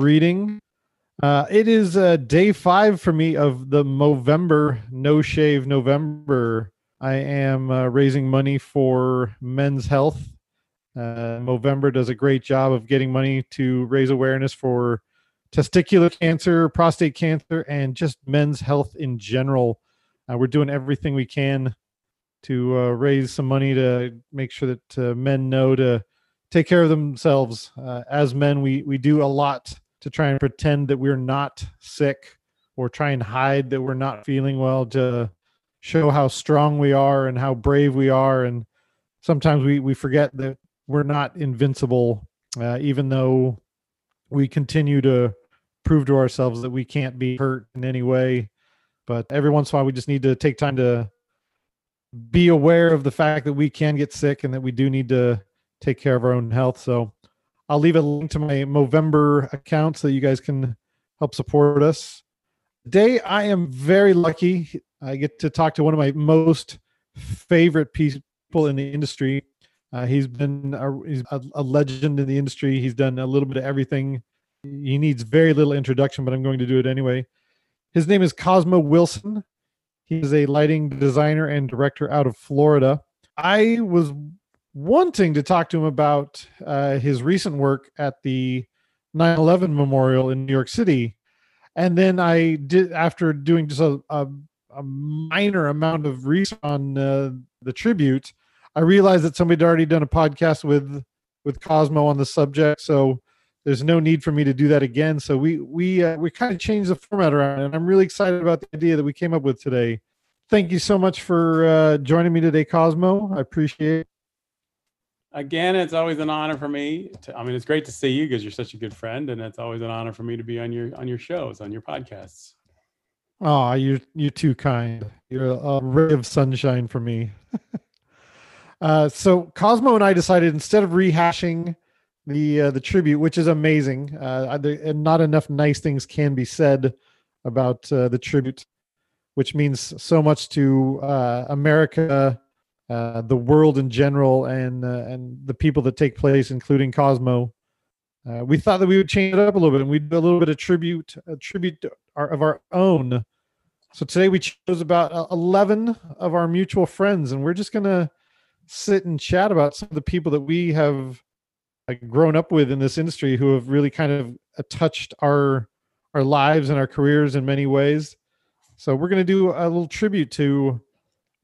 reading. Uh, it is uh, day five for me of the Movember No Shave November. I am uh, raising money for Men's Health. Uh, Movember does a great job of getting money to raise awareness for testicular cancer, prostate cancer, and just men's health in general. Uh, we're doing everything we can to uh, raise some money to make sure that men know to take care of themselves. As men, we we do a lot to try and pretend that we're not sick or try and hide that we're not feeling well to show how strong we are and how brave we are. And sometimes we we forget that we're not invincible, uh, even though we continue to prove to ourselves that we can't be hurt in any way. But every once in a while, we just need to take time to be aware of the fact that we can get sick and that we do need to take care of our own health. So I'll leave a link to my Movember account so you guys can help support us. Today, I am very lucky. I get to talk to one of my most favorite people in the industry. Uh, he's been a, he's a, a legend in the industry. He's done a little bit of everything. He needs very little introduction, but I'm going to do it anyway. His name is Cosmo Wilson. He's a lighting designer and director out of Florida. I was wanting to talk to him about uh, his recent work at the 9/11 Memorial in New York City, and then I did after doing just a, a, a minor amount of research on uh, the tribute. I realized that somebody had already done a podcast with with Cosmo on the subject, so there's no need for me to do that again. So we we uh, we kind of changed the format around, and I'm really excited about the idea that we came up with today. Thank you so much for uh, joining me today, Cosmo. I appreciate. Again, it's always an honor for me. To, I mean, it's great to see you because you're such a good friend, and it's always an honor for me to be on your on your shows, on your podcasts. Oh, you're you're too kind. You're a ray of sunshine for me. uh, so Cosmo and I decided instead of rehashing the uh, the tribute, which is amazing, uh, and not enough nice things can be said about uh, the tribute, which means so much to uh, America uh, the world in general and uh, and the people that take place, including Cosmo. Uh, we thought that we would change it up a little bit and we'd do a little bit of tribute, a tribute our, of our own. So today we chose about uh, 11 of our mutual friends, and we're just gonna sit and chat about some of the people that we have grown up with in this industry who have really kind of touched our our lives and our careers in many ways. So we're to do a little tribute to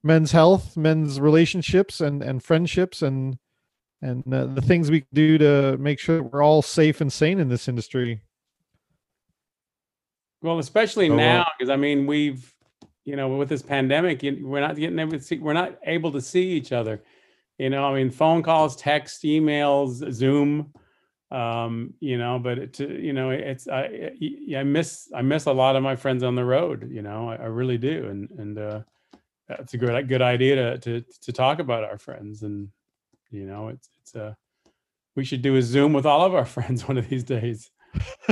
men's health, men's relationships, and and friendships, and and uh, the things we do to make sure we're all safe and sane in this industry. Well, especially so, now, because I mean, we've you know, with this pandemic, we're not getting able to see, we're not able to see each other. You know, I mean, phone calls, text, emails, Zoom. Um, you know, but it, you know, it's I, I miss I miss a lot of my friends on the road. You know, I, I really do, and and uh, that's a good good idea to to to talk about our friends and you know it's it's a we should do a zoom with all of our friends one of these days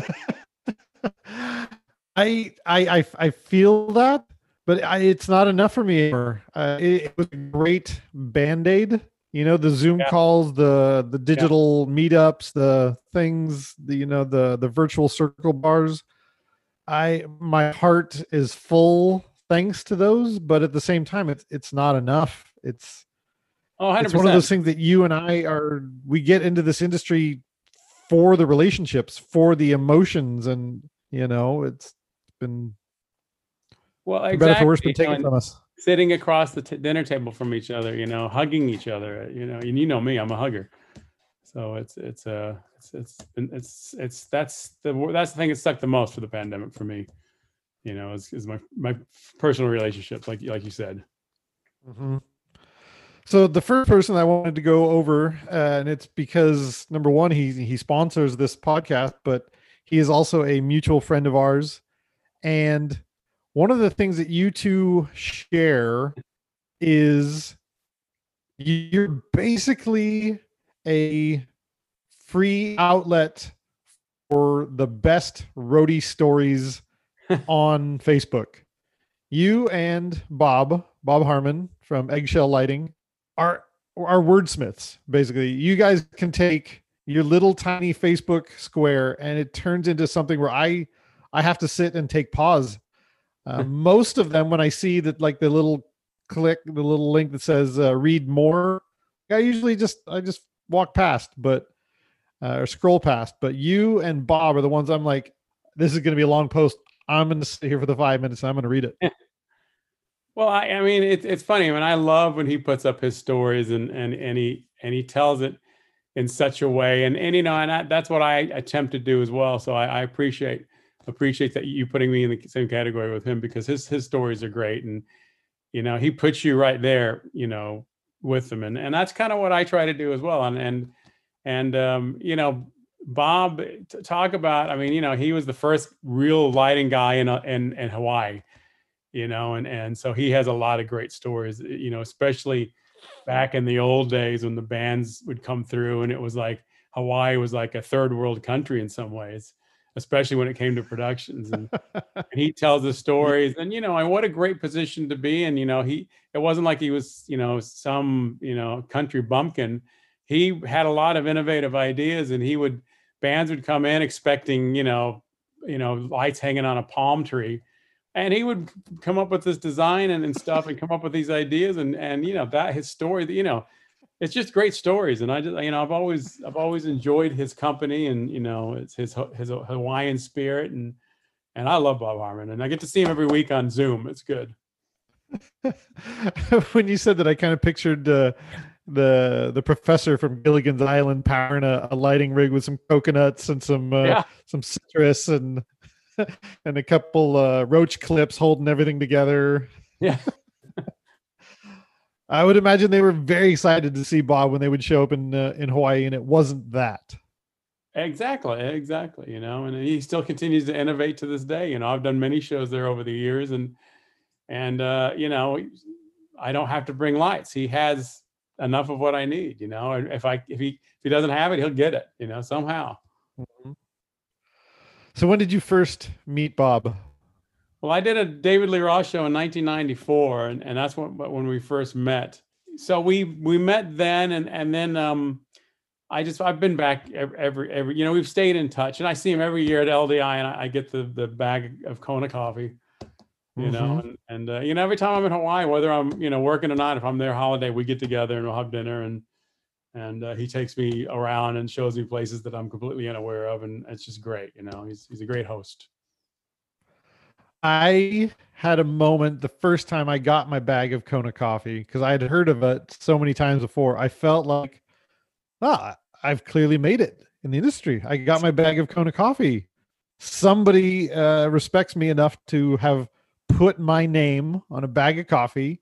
I, I i feel that but I, it's not enough for me anymore. Uh, it, it, was a great band-aid you know the zoom yeah. calls the the digital yeah. meetups the things the you know the the virtual circle bars i my heart is full thanks to those, but at the same time, it's it's not enough. It's oh, 100%. it's one of those things that you and I are we get into this industry for the relationships, for the emotions, and you know, it's been Well, For better for worse, exactly. been taken from us. sitting across the t- dinner table from each other, you know, hugging each other, you know, and you know me, I'm a hugger. So it's it's uh it's it's it's it's that's the that's the thing that stuck the most for the pandemic for me. You know, is, is my my personal relationships, like like you said. Mhm. So the first person I wanted to go over, uh, and it's because number one, he he sponsors this podcast, but he is also a mutual friend of ours. And one of the things that you two share is you're basically a free outlet for the best roadie stories on Facebook. You and Bob, Bob Harmon from Eggshell Lighting, are are wordsmiths. Basically, you guys can take your little tiny Facebook square and it turns into something where I I have to sit and take pause. Uh, most of them, when I see that, like the little click, the little link that says uh, "read more," I usually just I just walk past, but uh, or scroll past. But you and Bob are the ones I'm like, this is going to be a long post. I'm going to sit here for the five minutes. I'm going to read it. Well, I, I mean, it's it's funny. I mean, I love when he puts up his stories and and and he and he tells it in such a way, and and you know, and I, that's what I attempt to do as well. So I, I appreciate appreciate that you putting me in the same category with him because his his stories are great, and you know, he puts you right there, you know, with them, and and that's kind of what I try to do as well, and and and um, you know. Bob, t- talk about. I mean, you know, he was the first real lighting guy in uh, in, in Hawaii you know and and so he has a lot of great stories you know especially back in the old days when the bands would come through and it was like hawaii was like a third world country in some ways especially when it came to productions and, and he tells the stories and you know and what a great position to be in you know he it wasn't like he was you know some you know country bumpkin he had a lot of innovative ideas and he would bands would come in expecting you know you know lights hanging on a palm tree. And he would come up with this design and, and stuff and come up with these ideas. And and you know that his story you know it's just great stories. And i just you know i've always i've always enjoyed his company and you know it's his his hawaiian spirit. And and i love bob harmon. And i get to see him every week on zoom. It's good. When you said that, I kind of pictured uh, the the professor from Gilligan's Island powering a, a lighting rig with some coconuts and some uh, Yeah. some citrus and and a couple uh, roach clips holding everything together. yeah I would imagine they were very excited to see Bob when they would show up in uh, in Hawaii, and it wasn't that. Exactly, exactly. You know, and he still continues to innovate to this day. You know, I've done many shows there over the years, and and uh, you know, I don't have to bring lights. He has enough of what I need. You know, and if I if he if he doesn't have it, he'll get it. You know, somehow. So when did you first meet Bob? Well, I did a David Lee Roth show in 1994, and, and that's when when we first met. So we we met then, and and then um, I just I've been back every, every every you know we've stayed in touch, and I see him every year at LDI, and I, I get the the bag of Kona coffee, you know, and and uh, you know every time I'm in Hawaii, whether I'm you know working or not, if I'm there holiday, we get together and we'll have dinner, and and uh, he takes me around and shows me places that I'm completely unaware of, and it's just great, you know. He's he's a great host. I had a moment the first time I got my bag of Kona coffee because I had heard of it so many times before. I felt like, ah, I've clearly made it in the industry. I got my bag of Kona coffee. Somebody uh, respects me enough to have put my name on a bag of coffee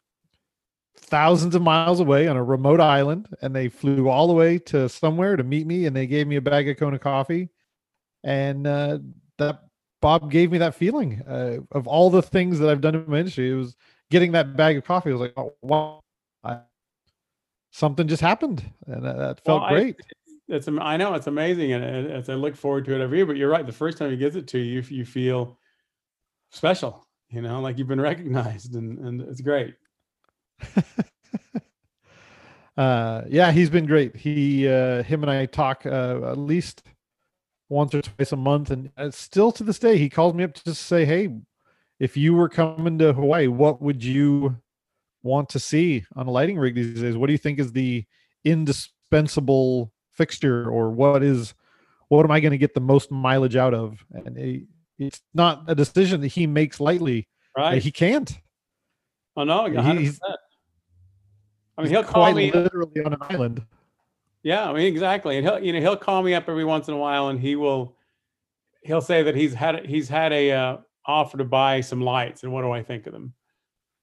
thousands of miles away on a remote island and they flew all the way to somewhere to meet me and they gave me a bag of Kona coffee and uh, that Bob gave me that feeling uh, of all the things that I've done in my industry. It was getting that bag of coffee. I was like, oh, wow, I, something just happened, and that, that felt Well, I- great. It's I know it's amazing, and and as I look forward to it every year. But you're right. The first time he gives it to you, you feel special. You know, like you've been recognized, and and it's great. uh, yeah, he's been great. He, uh, him, and I talk uh, at least once or twice a month, and uh, still to this day, he calls me up to say, "Hey, if you were coming to Hawaii, what would you want to see on a lighting rig these days? What do you think is the indispensable fixture, or what is what am I going to get the most mileage out of?" And it's not a decision that he makes lightly. Right. He can't. Oh no, 100%. he's- I mean, he'll call me. literally on an island. Yeah, I mean exactly. And he'll you know he'll call me up every once in a while, and he will he'll say that he's had he's had a uh, offer to buy some lights, and what do I think of them?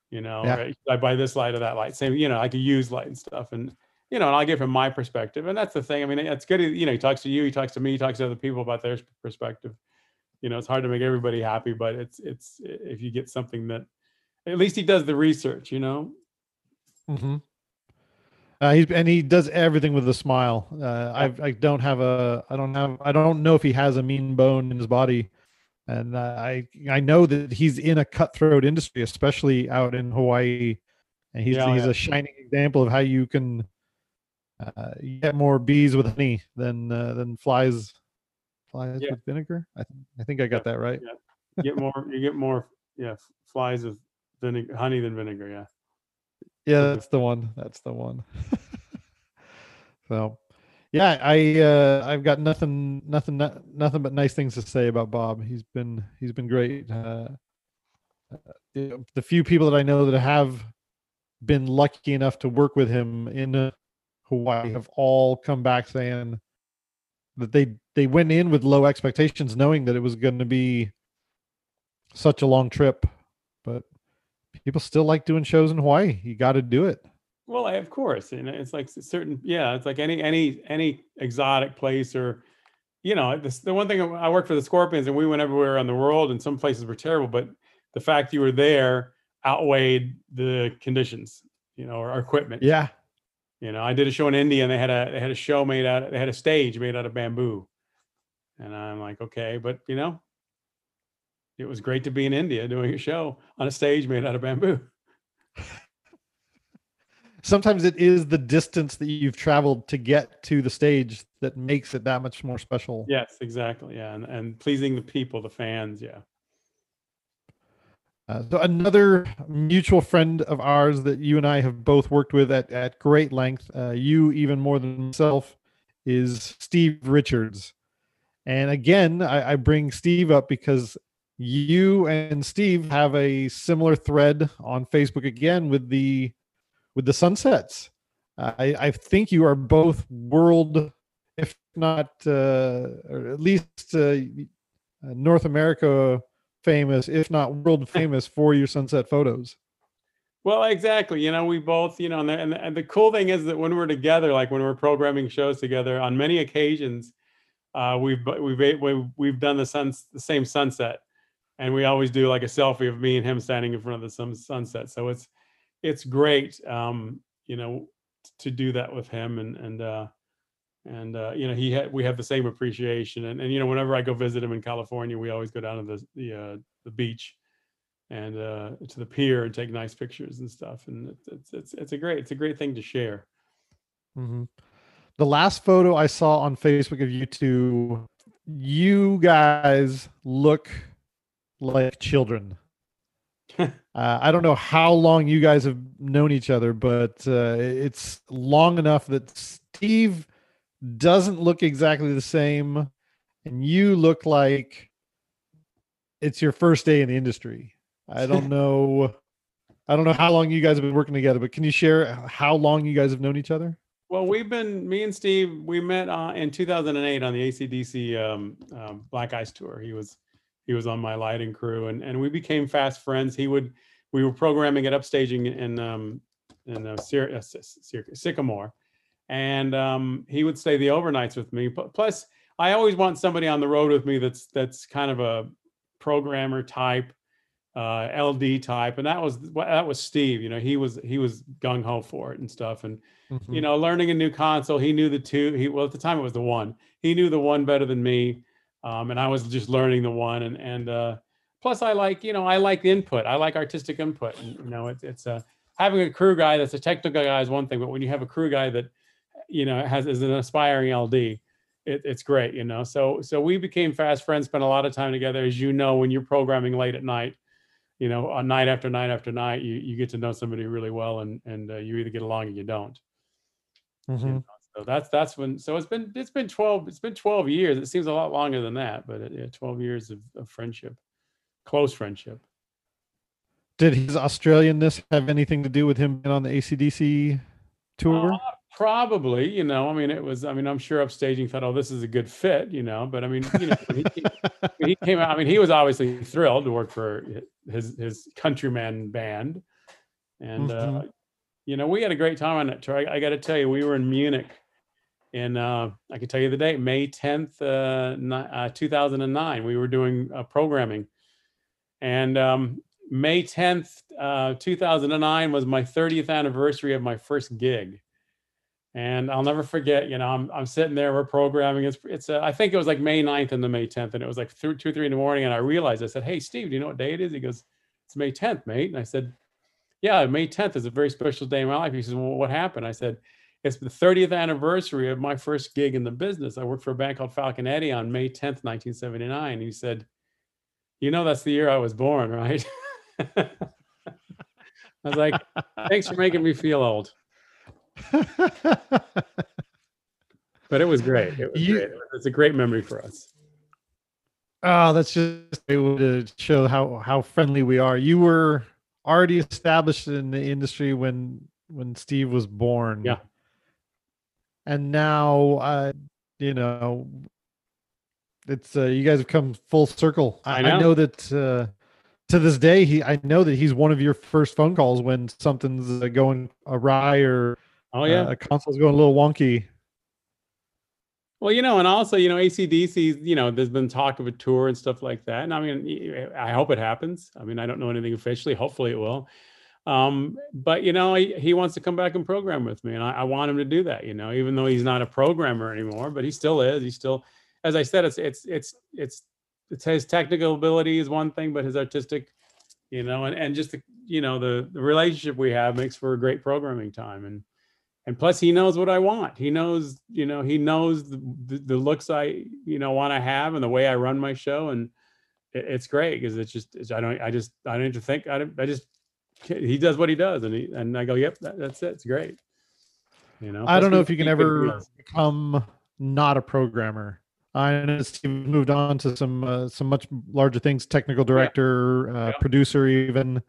You know, Yeah. should I buy this light or that light? Same, you know, like a used light and stuff, and you know, and I'll give him my perspective, and that's the thing. I mean, it's good. You know, he talks to you, he talks to me, he talks to other people about their perspective. You know, it's hard to make everybody happy, but it's it's if you get something that at least he does the research. You know, Mm-hmm. Uh, he's and he does everything with a smile. Uh, I I don't have a I don't have I don't know if he has a mean bone in his body, and uh, I I know that he's in a cutthroat industry, especially out in Hawaii, and he's Yeah, he's yeah. a shining example of how you can uh, get more bees with honey than uh, than flies flies Yeah. with vinegar. I think I think I got that right. you get more you get more yeah flies with vinegar honey than vinegar. Yeah. Yeah, that's the one. That's the one. so, yeah, I uh, I've got nothing, nothing, no- nothing but nice things to say about Bob. He's been he's been great. Uh, the, the few people that I know that have been lucky enough to work with him in Hawaii have all come back saying that they they went in with low expectations, knowing that it was going to be such a long trip, but people still like doing shows in Hawaii. You got to do it. Well, I, of course, and it's like certain, yeah, it's like any any any exotic place or, you know, this, the one thing I worked for the Scorpions and we went everywhere around the world and some places were terrible, but the fact you were there outweighed the conditions, you know, or, or equipment. Yeah. You know, I did a show in India and they had a they had a show made out they had a stage made out of bamboo. And I'm like, okay, but you know, it was great to be in India doing a show on a stage made out of bamboo. Sometimes it is the distance that you've traveled to get to the stage that makes it that much more special. Yes, exactly. Yeah, and, and pleasing the people, the fans. Yeah. Uh, so another mutual friend of ours that you and I have both worked with at, at great length, uh, you even more than myself, is Steve Richards. And again, I, I bring Steve up because you and Steve have a similar thread on Facebook again with the with the sunsets. I, I think you are both world, if not uh, or at least uh, North America famous, if not world famous, for your sunset photos. Well, exactly. You know, we both, you know, and the, and the, and the cool thing is that when we're together, like when we're programming shows together, on many occasions, uh, we've we've we've we've done the sun the same sunset, and we always do like a selfie of me and him standing in front of the sun, sunset. So it's it's great, um, you know, to do that with him, and and uh, and uh, you know he had we have the same appreciation, and and you know whenever I go visit him in California, we always go down to the the uh, the beach and uh, to the pier and take nice pictures and stuff. And it's it's it's, it's a great it's a great thing to share. Mm-hmm. The last photo I saw on Facebook of you two, you guys look like children. uh, I don't know how long you guys have known each other, but uh, it's long enough that Steve doesn't look exactly the same, and you look like it's your first day in the industry. I don't know. I don't know how long you guys have been working together, but can you share how long you guys have known each other? Well, we've been me and Steve. We met uh, in 2008 on the ACDC um, um, Black Ice tour. He was he was on my lighting crew, and and we became fast friends. He would we were programming at upstaging in um, in uh, Syr- uh, Sy- Sy- Sycamore, and um, he would stay the overnights with me. Plus, I always want somebody on the road with me that's that's kind of a programmer type, uh, LD type, and that was that was Steve. You know, he was he was gung ho for it and stuff, and Mm-hmm. you know, learning a new console. He knew the two. He well at the time it was the one. He knew the one better than me, um, and I was just learning the one. And and uh, plus, I like you know I like input. I like artistic input. And you know, it's it's uh, having a crew guy that's a technical guy is one thing, but when you have a crew guy that you know has is an aspiring LD, it, it's great. You know, so so we became fast friends. Spent a lot of time together, as you know, when you're programming late at night. You know, on night after night after night, you, you get to know somebody really well, and and uh, you either get along or you don't. Mm-hmm. You know, so that's that's when. So it's been it's been twelve it's been twelve years. It seems a lot longer than that, but it, yeah, twelve years of, of friendship, close friendship. Did his Australianness have anything to do with him being on the ACDC tour? Uh, probably, you know. I mean, it was. I mean, I'm sure upstaging thought, "Oh, this is a good fit," you know. But I mean, you know, he, he, came out. I mean, he was obviously thrilled to work for his his countryman band, and mm-hmm. uh, you know, we had a great time on that tour. I, I got to tell you, we were in Munich, and uh, I can tell you the date, May 10th, uh, uh 2009. We were doing uh, programming, and um, May 10th, uh, 2009 was my 30th anniversary of my first gig. And I'll never forget, you know, I'm, I'm sitting there, we're programming. It's, it's, uh, I think it was like May 9th and the May 10th. And it was like two, two, three in the morning. And I realized, I said, Hey, Steve, do you know what day it is? He goes, It's May 10th, mate. And I said, Yeah, May 10th is a very special day in my life. He says, Well, what happened? I said, It's the 30th anniversary of my first gig in the business. I worked for a bank called Falcon Eddy on May 10th, 1979. he said, You know, that's the year I was born, right? I was like, thanks for making me feel old. but it was great. It was you, great. It's a great memory for us. Oh, that's just to show how how friendly we are. You were already established in the industry when when Steve was born. Yeah. And now, uh, you know, it's uh, you guys have come full circle. I, I know. I know that uh, to this day, he I know that he's one of your first phone calls when something's uh, going awry or oh yeah, uh, console's going a little wonky. Well, you know, and also, you know, ACDC, you know, there's been talk of a tour and stuff like that. And I mean, I hope it happens. I mean, I don't know anything officially. Hopefully it will. Um, but you know, he, he wants to come back and program with me, and I, I, want him to do that. You know, even though he's not a programmer anymore, but he still is. He's still, as I said, it's it's it's it's it's his technical ability is one thing, but his artistic, you know, and, and just the, you know, the, the relationship we have makes for a great programming time. And, and plus he knows what I want. He knows, you know, he knows the, the, the looks I, you know, want to have and the way I run my show. And it, it's great because it's just, it's, I don't, I just, I don't need to think, I, I just, he does what he does. And he, and I go, yep, that, that's it. It's great. You know, I don't know if you can ever become not a programmer I know Steve moved on to some uh, some much larger things, technical director, yeah. Uh, yeah. producer, even.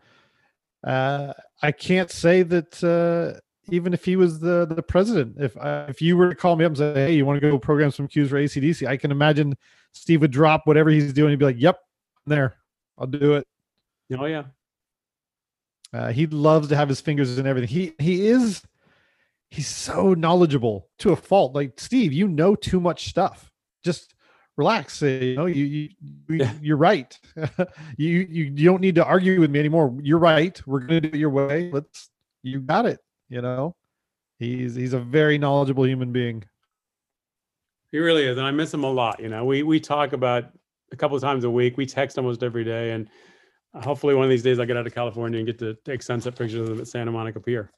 Uh, I can't say that uh, even if he was the the president, if I, if you were to call me up and say, "Hey, you want to go program some cues for ACDC?" I can imagine Steve would drop whatever he's doing. He'd be like, "Yep, I'm there, I'll do it." Oh yeah. Uh, he loves to have his fingers in everything. He he is he's so knowledgeable to a fault. Like Steve, you know too much stuff just relax. You know, you, you yeah. you're right. you, you you don't need to argue with me anymore. You're right. We're gonna do it your way. Let's you got it. You know, he's he's a very knowledgeable human being. He really is, and I miss him a lot. You know, we we talk about a couple of times a week. We text almost every day, and hopefully one of these days I get out of California and get to take sunset pictures of them at Santa Monica Pier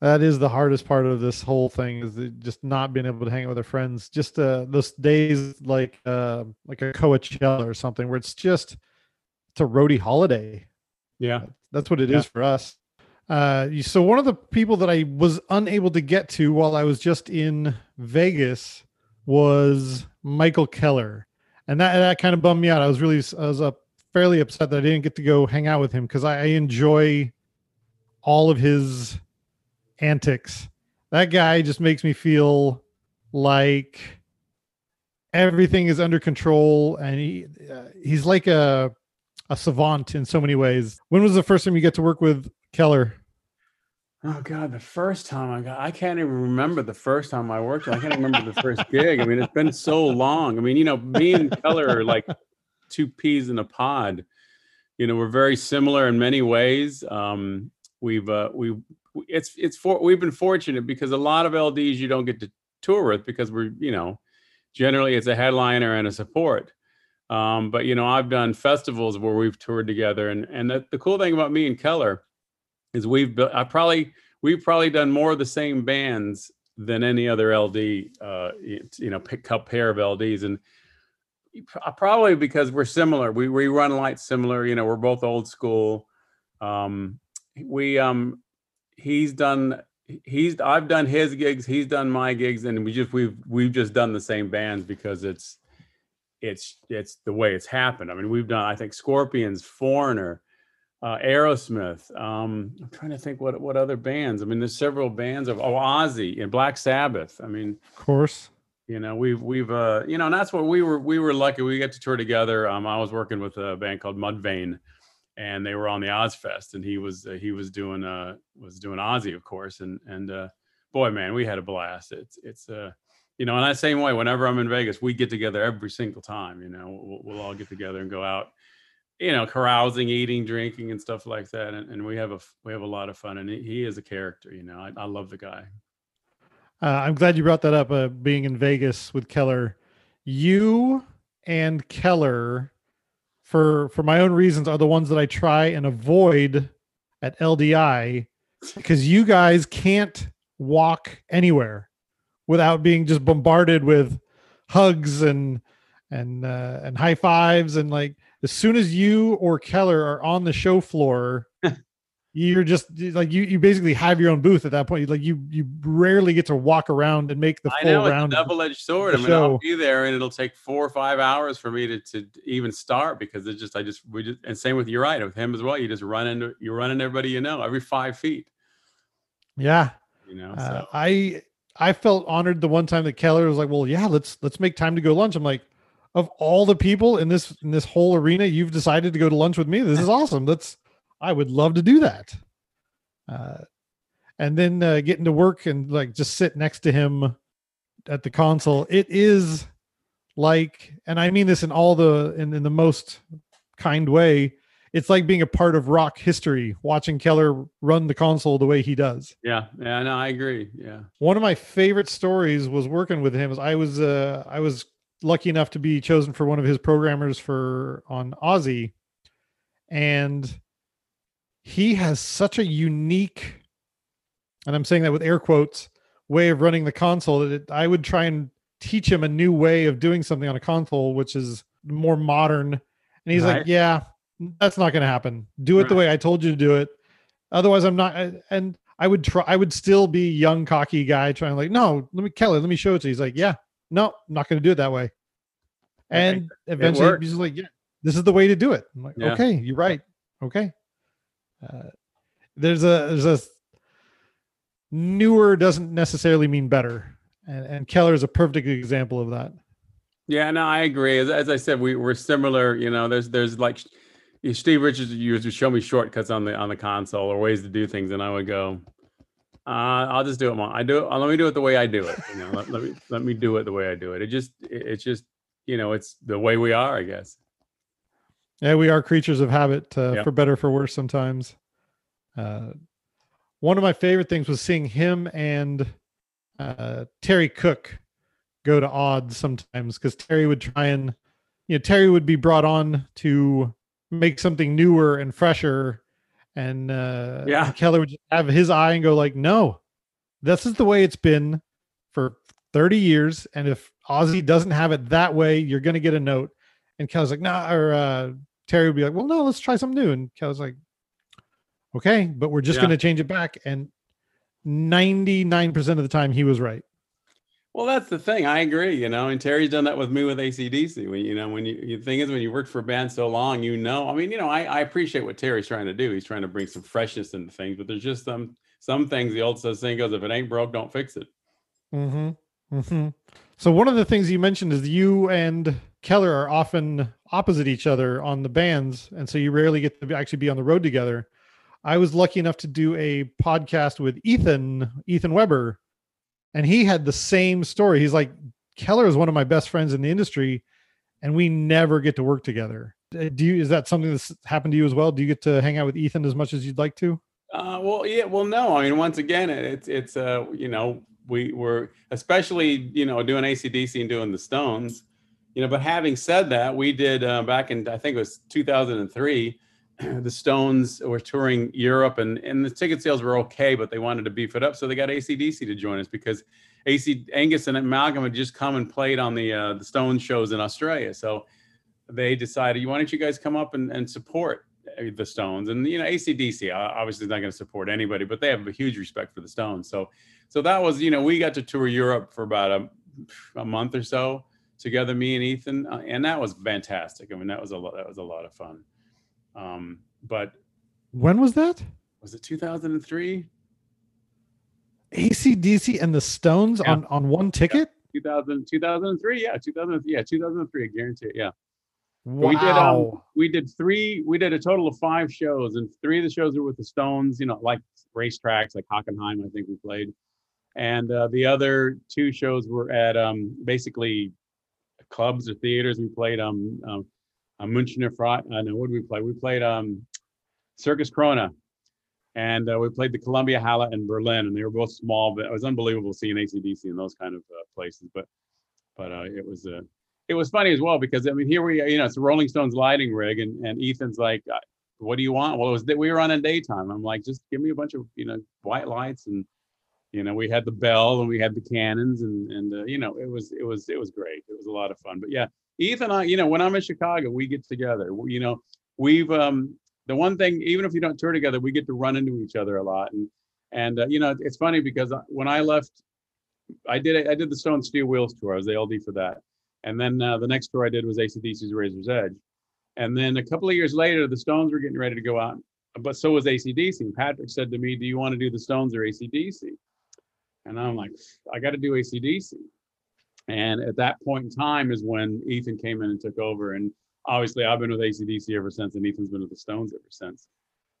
that is the hardest part of this whole thing is just not being able to hang out with our friends just uh those days like uh like a coachella or something where it's just it's a roadie holiday yeah that's what it yeah. is for us uh so one of the people that i was unable to get to while i was just in vegas was michael keller and that that kind of bummed me out i was really i was up fairly upset that i didn't get to go hang out with him because I, I enjoy all of his antics. That guy just makes me feel like everything is under control and he uh, he's like a a savant in so many ways. When was the first time you get to work with Keller? Oh God, the first time I got I can't even remember the first time I worked. I can't remember the first gig. I mean, it's been so long. I mean, you know, me and Keller are like two peas in a pod. You know, we're very similar in many ways. Um, we've uh, we it's it's for we've been fortunate because a lot of LDs you don't get to tour with because we're you know generally it's a headliner and a support. Um, but you know I've done festivals where we've toured together, and and the, the cool thing about me and Keller is we've built. I probably we've probably done more of the same bands than any other LD. Uh, you know, pick up pair of LDs and probably because we're similar. We we run light similar. You know, we're both old school. Um, we um he's done he's I've done his gigs, he's done my gigs, and we just we've we've just done the same bands because it's it's it's the way it's happened. I mean, we've done I think Scorpions, Foreigner, uh, Aerosmith. Um, I'm trying to think what what other bands. I mean, there's several bands of oh Ozzy and Black Sabbath. I mean, of course. You know, we've we've uh, you know, and that's what we were we were lucky. We got to tour together. Um, I was working with a band called Mudvayne, and they were on the Ozzfest, and he was uh, he was doing uh was doing Ozzy, of course, and and uh, boy, man, we had a blast. It's it's uh you know, in that same way, whenever I'm in Vegas, we get together every single time. You know, we'll, we'll all get together and go out you know, carousing, eating, drinking, and stuff like that. And, and we have a we have a lot of fun. And he, is a character. You know, I, I love the guy. Uh, I'm glad you brought that up. Uh, being in Vegas with Keller, you and Keller, for for my own reasons, are the ones that I try and avoid at LDI because you guys can't walk anywhere without being just bombarded with hugs and and uh, and high fives and like as soon as you or Keller are on the show floor, you're just like you you basically have your own booth at that point. Like you you rarely get to walk around and make the I full know, round. It's a double-edged sword. I mean, show. I'll be there and it'll take four or five hours for me to, to even start because it's just I just we just and same with you right with him as well. You just run into you're running everybody you know every five feet. Yeah. You know, uh, so. uh, I I felt honored the one time that Keller was like, "Well, yeah, let's let's make time to go lunch." I'm like, of all the people in this in this whole arena, you've decided to go to lunch with me. This is awesome. That's I would love to do that. Uh, and then uh, getting to work and like just sit next to him at the console. It is like, and I mean this in all the in, in the most kind way. It's like being a part of rock history, watching Keller run the console the way he does. Yeah, yeah, no, I agree. Yeah, one of my favorite stories was working with him. As I was, uh, I was lucky enough to be chosen for one of his programmers for on Ozzy, and he has such a unique, and I'm saying that with air quotes, way of running the console that it, I would try and teach him a new way of doing something on a console, which is more modern. And he's right. like, "Yeah, that's not going to happen. Do it right. the way I told you to do it. Otherwise, I'm not." And I would try. I would still be young, cocky guy trying like, "No, let me, Kelly, let me show it to you." He's like, "Yeah, no, I'm not going to do it that way. And eventually he's like, yeah, this is the way to do it. I'm like, yeah. okay, you're right. Okay. Uh, there's a, there's a newer doesn't necessarily mean better. And, and Keller is a perfect example of that. Yeah, no, I agree. As, as I said, we, we're similar, you know, there's, there's like Steve Richards used to show me shortcuts on the, on the console or ways to do things. And I would go, uh, I'll just do it. I do it. Let me do it the way I do it. You know, let, let, me let me do it the way I do it. It just it, it's just you know it's the way we are, I guess. Yeah, we are creatures of habit, uh, yep. for better for worse. Sometimes. Uh, one of my favorite things was seeing him and uh, Terry Cook go to odds sometimes because Terry would try and you know Terry would be brought on to make something newer and fresher and uh yeah. Keller would have his eye and go like no this is the way it's been for 30 years and if ozzy doesn't have it that way you're gonna get a note. And keller's like nah or uh terry would be like well no let's try something new. And keller's like okay but we're just yeah. gonna change it back. And 99% of the time he was right well, that's the thing. I agree. You know, and Terry's done that with me with ACDC. When you know, when you the thing is, when you work for a band so long, you know. I mean, you know, I, I appreciate what Terry's trying to do. He's trying to bring some freshness into things, but there's just some some things. The old saying goes, "If it ain't broke, don't fix it." Mm-hmm. Mm-hmm. So one of the things you mentioned is you and Keller are often opposite each other on the bands, and so you rarely get to actually be on the road together. I was lucky enough to do a podcast with Ethan Ethan Weber and he had the same story. He's like, Keller is one of my best friends in the industry, and we never get to work together. Uh, do you? Is that something that's happened to you as well? Do you get to hang out with Ethan as much as you'd like to? Uh, well, yeah. Well, no. I mean, once again, it's it's uh, you know, we were especially you know doing ACDC and doing the Stones, you know. But having said that, we did uh, back in I think it was 2003 the Stones were touring Europe and, and the ticket sales were okay, but they wanted to beef it up. So they got ACDC to join us because AC Angus and Malcolm had just come and played on the uh, the Stones shows in Australia. So they decided, why don't you guys come up and, and support uh, the Stones? And you know, ACDC obviously is not going to support anybody, but they have a huge respect for the Stones. So so that was, you know, we got to tour Europe for about a, a month or so together, me and Ethan, uh, and that was fantastic. I mean, that was a lot. That was a lot of fun. Um, but When was that? Was it 2003? ACDC and the Stones Yeah. on on one ticket. 2000, 2003? Yeah, 2000. Yeah, 2003. I guarantee it. Yeah. Wow. We did um we did three we did a total of five shows and three of the shows were with the Stones, you know, like racetracks like Hockenheim, I think we played. And uh, the other two shows were at um basically clubs or theaters. We played um um uh, Münchner Front. I know what did we play? We played um Circus Krone. And uh, we played the Columbia Halle in Berlin, and they were both small, but it was unbelievable seeing ACDC in those kind of uh, places. But but uh, it was uh, it was funny as well because I mean here we you know it's a Rolling Stones lighting rig and and Ethan's like what do you want well it was that we were on in daytime I'm like just give me a bunch of you know white lights and you know we had the bell and we had the cannons and and uh, you know it was it was it was great it was a lot of fun but yeah Ethan I you know when I'm in Chicago we get together you know we've um the one thing even if you don't tour together we get to run into each other a lot and and uh, you know it's funny because when I left I did I did the Stone Steel Wheels tour I was the LD for that and then uh, the next tour I did was ACDC's Razor's Edge. And then a couple of years later, the Stones were getting ready to go out, but so was ACDC. And Patrick said to me, Do you want to do the Stones or ACDC? And I'm like, I got to do ACDC. And at that point in time is when Ethan came in and took over. And obviously, I've been with ACDC ever since, and Ethan's been with the Stones ever since.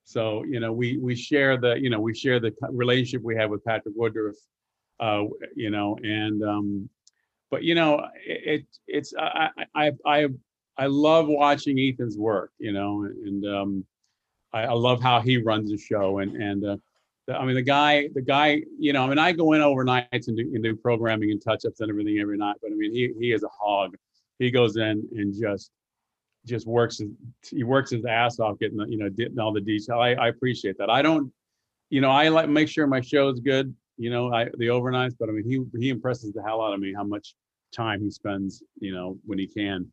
So, you know, we we share the, you know, we share the relationship we have with Patrick Woodruff, uh, you know, and um, but you know it, it it's I, I i i love watching ethan's work you know and um i, I love how he runs the show and and uh, i mean the guy the guy you know i mean i go in overnights and do, and do programming and touch-ups and everything every night but i mean he he is a hog he goes in and just just works he works his ass off getting the, you know getting all the detail i i appreciate that i don't you know i like make sure my show is good you know, I the overnights, but I mean, he he impresses the hell out of me how much time he spends, you know, when he can,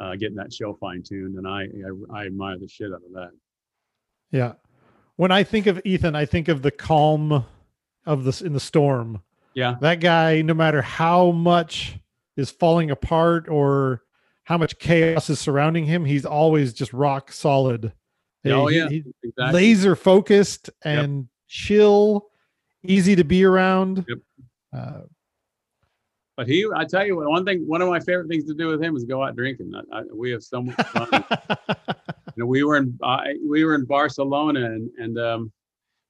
uh, getting that show fine tuned, and I, I I admire the shit out of that. Yeah. When I think of Ethan, I think of the calm of this in the storm. Yeah, That guy, no matter how much is falling apart or how much chaos is surrounding him, he's always just rock solid. Oh, He- yeah. he- exactly. laser focused and chill, easy to be around. Yep. Uh, But he, I tell you one thing, one of my favorite things to do with him is go out drinking. I, I, we have so much fun. we were in I we were in Barcelona, and and um,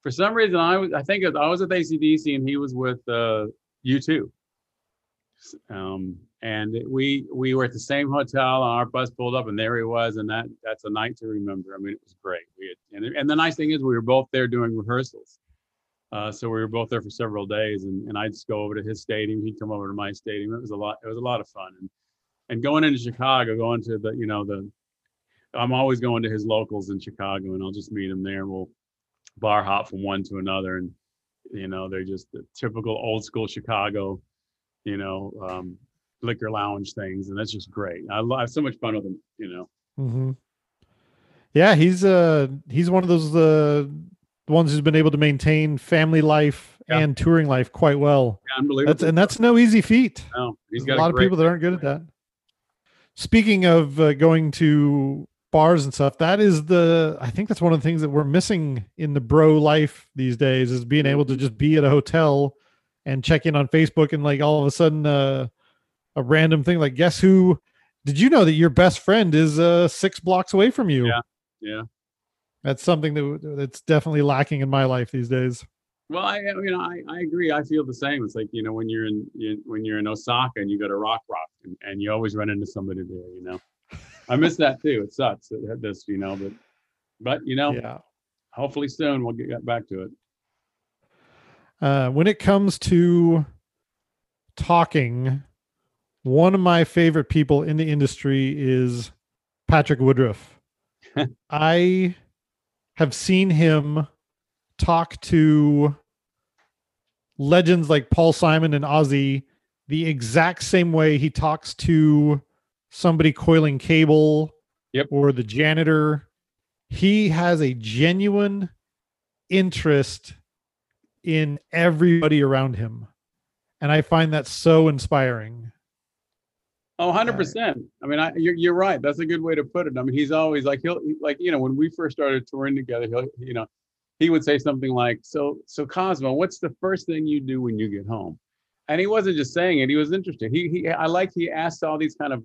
for some reason I was I think it- I was with ACDC and he was with uh, U2. Um, and we we were at the same hotel, and our bus pulled up, and there he was, and that that's a night to remember. I mean, it was great. We had, and and the nice thing is we were both there doing rehearsals. Uh, so we were both there for several days, and, and I'd just go over to his stadium. He'd come over to my stadium. It was a lot. It was a lot of fun. And and going into Chicago, going to the you know the, I'm always going to his locals in Chicago, and I'll just meet him there. and We'll bar hop from one to another, and you know they're just the typical old school Chicago, you know, um, liquor lounge things, and that's just great. I, I have so much fun with him. You know. mhm. Yeah, he's uh he's one of those uh ones who's been able to maintain family life Yeah. and touring life quite well. Unbelievable. That's and that's no easy feat. no, he's There's got a lot of people that aren't good at that. Speaking of uh, going to bars and stuff, that is the I think that's one of the things that we're missing in the bro life these days is being able to just be at a hotel and check in on Facebook and like all of a sudden uh, a random thing like guess who did you know that your best friend is uh 6 blocks away from you? Yeah. Yeah. That's something that that's definitely lacking in my life these days. Well, I you know I, I agree. I feel the same. It's like you know when you're in you, when you're in Osaka and you go to Rock Rock and, and you always run into somebody there. You know, I miss that too. It sucks. that this you know, but but you know, Yeah. hopefully soon we'll get back to it. Uh, when it comes to talking, one of my favorite people in the industry is Patrick Woodruff. I have seen him talk to legends like Paul Simon and Ozzy the exact same way he talks to somebody coiling cable Yep. or the janitor. He has a genuine interest in everybody around him. And I find that so inspiring. Oh, 100%. I mean, I, you're, you're right. That's a good way to put it. I mean, he's always like, he'll, like, you know, when we first started touring together, he'll, you know, he would say something like, so, so Cosmo, what's the first thing you do when you get home? And he wasn't just saying it, he was interested. He, he, I like, he asked all these kind of,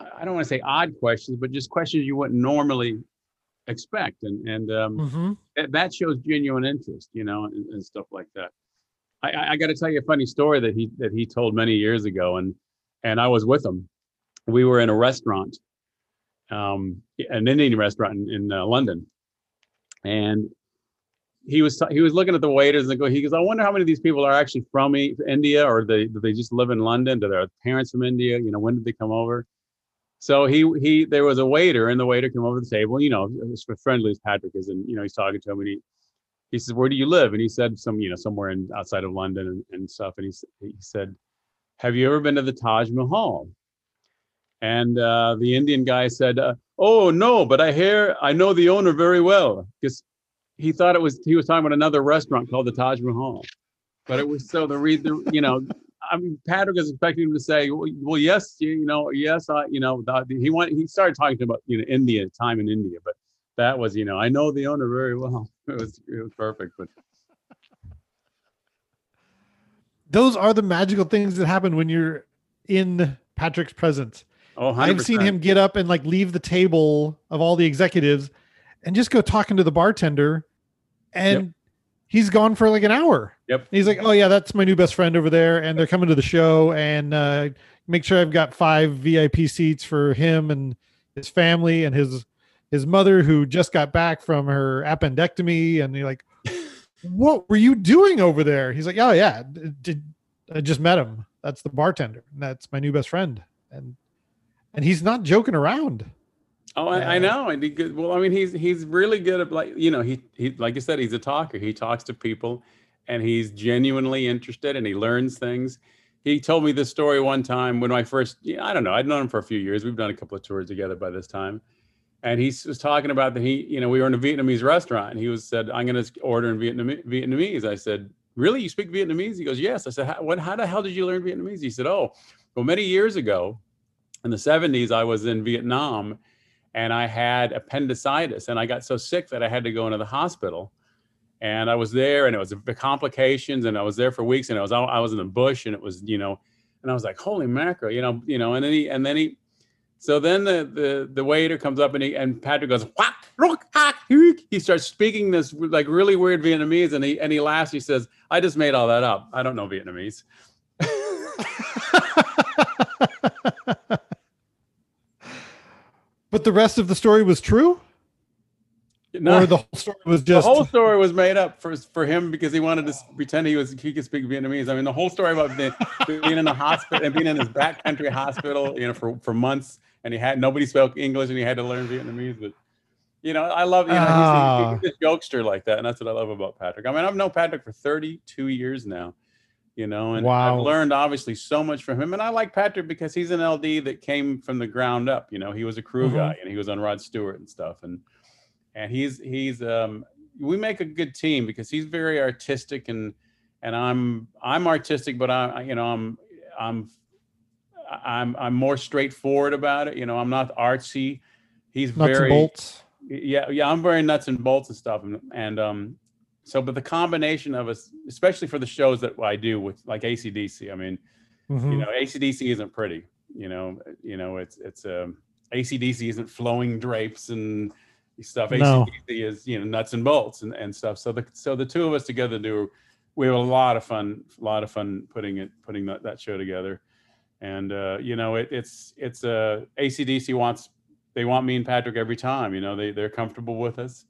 I don't want to say odd questions, but just questions you wouldn't normally expect. And, and, um, Mm-hmm. that- that shows genuine interest, you know, and, and stuff like that. I, I, I got to tell you a funny story that he that he told many years ago, and and I was with him. We were in a restaurant, um, an Indian restaurant in, in uh, London, and he was he was looking at the waiters and go. He goes, I wonder how many of these people are actually from India, or they do they just live in London? Do their parents from India? You know, when did they come over? So he he there was a waiter, and the waiter came over to the table. You know, as friendly as Patrick is, and you know he's talking to him, and he he says, "Where do you live?" And he said, "Some you know somewhere in outside of London and, and stuff." And he he said, "Have you ever been to the Taj Mahal?" And uh, the Indian guy said, uh, "Oh no, but I hear I know the owner very well because he thought it was he was talking about another restaurant called the Taj Mahal, but it was so the reason you know." I mean, Patrick is expecting him to say, "Well, well yes, you, you know, yes, I, you know." The, he went. He started talking about you know India, time in India, but that was you know I know the owner very well. It was it was perfect, but Those are the magical things that happen when you're in Patrick's presence. oh, 100%. I've seen him get up and like leave the table of all the executives and just go talking to the bartender and he's gone for like an hour. Yep. And he's like, "Oh yeah, that's my new best friend over there and they're coming to the show and uh make sure I've got 5 VIP seats for him and his family and his his mother who just got back from her appendectomy and you're like, "What were you doing over there?" He's like, "Oh yeah, did I just met him. That's the bartender. And that's my new best friend." And and he's not joking around. Oh, I, I know. And he good. Well, I mean, he's he's really good at like you know he he like you said he's a talker. He talks to people, and he's genuinely interested, and he learns things. He told me this story one time when I first yeah, I don't know I'd known him for a few years. We've done a couple of tours together by this time, and he was talking about that he you know we were in a Vietnamese restaurant, and he was said I'm going to order in Vietnam Vietnamese. I said really you speak Vietnamese? He goes yes. I said how, what how the hell did you learn Vietnamese? He said oh well many years ago in the 70s I was in Vietnam and I had appendicitis and I got so sick that I had to go into the hospital. And I was there and it was the complications and I was there for weeks and I was I was in the bush and it was, you know, and I was like, holy mackerel, you know, you know, and then he and then he so then the the the waiter comes up and he and Patrick goes, he starts speaking this like really weird Vietnamese and he and he laughs, he says, I just made all that up. I don't know Vietnamese. but the rest of the story was true, No. or the whole story was the just whole story was made up for for him because he wanted to pretend he was he could speak Vietnamese. I mean, the whole story about being, being in the hospital and being in his backcountry hospital, you know, for for months, and he had nobody spoke English, and he had to learn Vietnamese. But you know, I love you know Ah. he's, he's a jokester like that, and that's what I love about Patrick. I mean, I've known Patrick for 32 years now. You know, and Wow. I've learned obviously so much from him. And I like Patrick because he's an LD that came from the ground up. You know, he was a crew Mhm. guy and he was on Rod Stewart and stuff. And and he's he's um we make a good team because he's very artistic and and I'm I'm artistic but I I- you know I'm I'm I'm I'm more straightforward about it you know I'm not artsy he's nuts very and bolts. yeah yeah I'm very nuts and bolts and stuff and, and um so but the combination of us especially for the shows that I do with like ACDC I mean Mhm. you know acdc isn't pretty you know you know it's it's um acdc isn't flowing drapes and stuff No. acdc is you know nuts and bolts and, and stuff so the so the two of us together do we have a lot of fun a lot of fun putting it putting that, that show together and uh you know it, it's it's uh acdc wants they want me and patrick every time you know they they're comfortable with us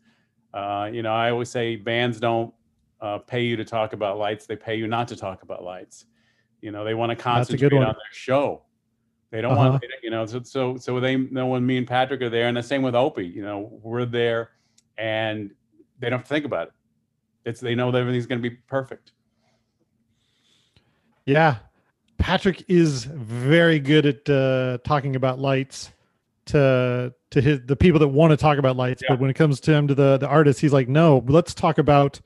uh you know i always say bands don't uh, pay you to talk about lights. They pay you not to talk about lights. You know they want to concentrate on their show. They don't Uh-huh. want you know so so so they know when me and patrick are there and the same with opie you know we're there and they don't think about it. It's they know that everything's going to be perfect. Yeah. Patrick is very good at uh, talking about lights to to his the people that want to talk about lights. Yeah. But when it comes to him to the the artist, he's like, no, let's talk about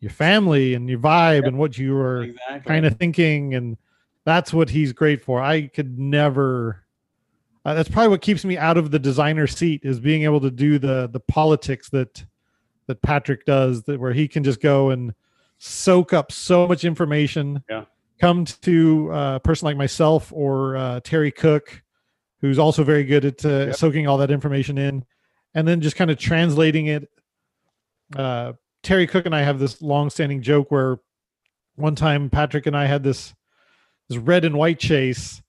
your family and your vibe Yeah. and what you were exactly kind of thinking. And that's what he's great for. I could never. Uh, that's probably what keeps me out of the designer seat is being able to do the the politics that that Patrick does, that where he can just go and soak up so much information. Yeah. Come to uh, a person like myself or uh, Terry Cook, who's also very good at uh, Yep. soaking all that information in, and then just kind of translating it. Uh, Terry Cook and I have this long-standing joke where one time Patrick and I had this this red and white chase,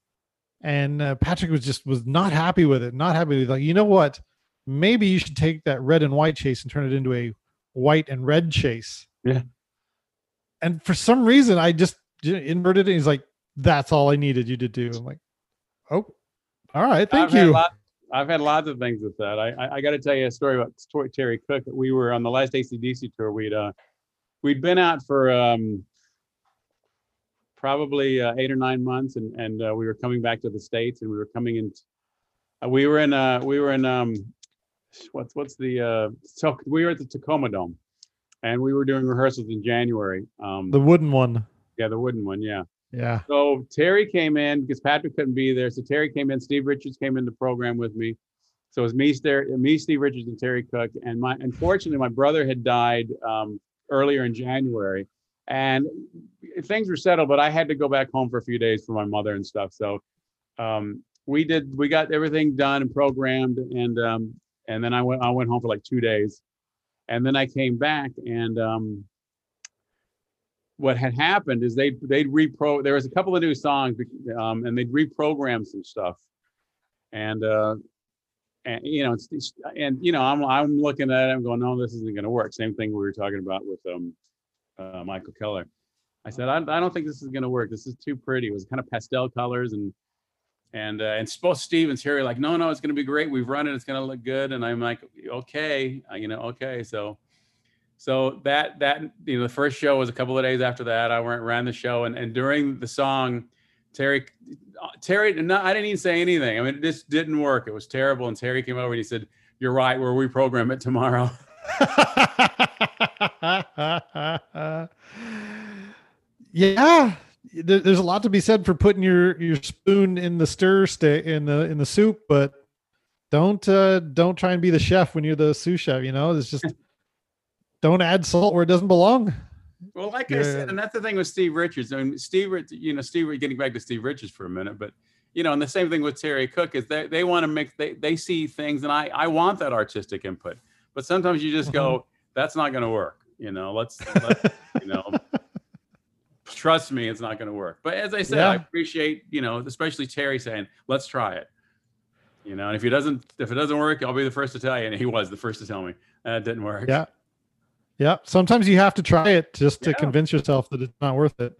and uh, Patrick was just was not happy with it. Not happy with it. like you know what? Maybe you should take that red and white chase and turn it into a white and red chase. Yeah. And for some reason, I just inverted it. He's like, "That's all I needed you to do." I'm like, "Oh, all right, thank I've Had you." lot, I've had lots of things with that. I I, I got to tell you a story about Terry Cook. We were on the last ACDC tour. We'd uh we'd been out for um probably uh, eight or nine months, and and uh, we were coming back to the states, and we were coming in. Uh, we were in uh we were in um what's what's the uh so we were at the Tacoma Dome, and we were doing rehearsals in January. Um, the wooden one. yeah, the wooden one, yeah. Yeah. So Terry came in because Patrick couldn't be there. So Terry came in. Steve Richards came in the program with me. So it was me, me, Steve Richards, and Terry Cook. And my unfortunately, my brother had died um, earlier in January, and things were settled. But I had to go back home for a few days for my mother and stuff. So um, we did. We got everything done and programmed, and um, and then I went. I went home for like two days, and then I came back and. What had happened is they they'd repro there was a couple of new songs um, and they'd reprogram some stuff. And uh and you know it's, it's and you know i'm i'm looking at it i'm going no this isn't going to work. Same thing we were talking about with um uh, michael keller. I said I, I don't think this is going to work. This is too pretty. It was kind of pastel colors and and uh, and both stevens Terry like no no it's going to be great. We've run it. It's going to look good. And i'm like okay uh, you know okay. So so that that you know the first show was a couple of days after that. I went ran the show and, and during the song terry terry no, i didn't even say anything. I mean this didn't work. It was terrible. And terry came over and he said you're right. We'll reprogram it tomorrow. Yeah. There's a lot to be said for putting your your spoon in the stir sta in the in the soup but don't uh don't try and be the chef when you're the sous chef you know? It's just don't add salt where it doesn't belong. Well like i said and that's the thing with steve richards. I mean steve you know steve getting back to steve richards for a minute but you know and the same thing with terry cook is they, they want to mix they, they see things and i i want that artistic input but sometimes you just go uh-huh. that's not going to work you know let's, let's you know trust me it's not going to work. But as i said i appreciate you know especially terry saying let's try it you know and if it doesn't if it doesn't work i'll be the first to tell you and he was the first to tell me that it didn't work. Yeah yeah. Sometimes you have to try it just to Yeah. convince yourself that it's not worth it.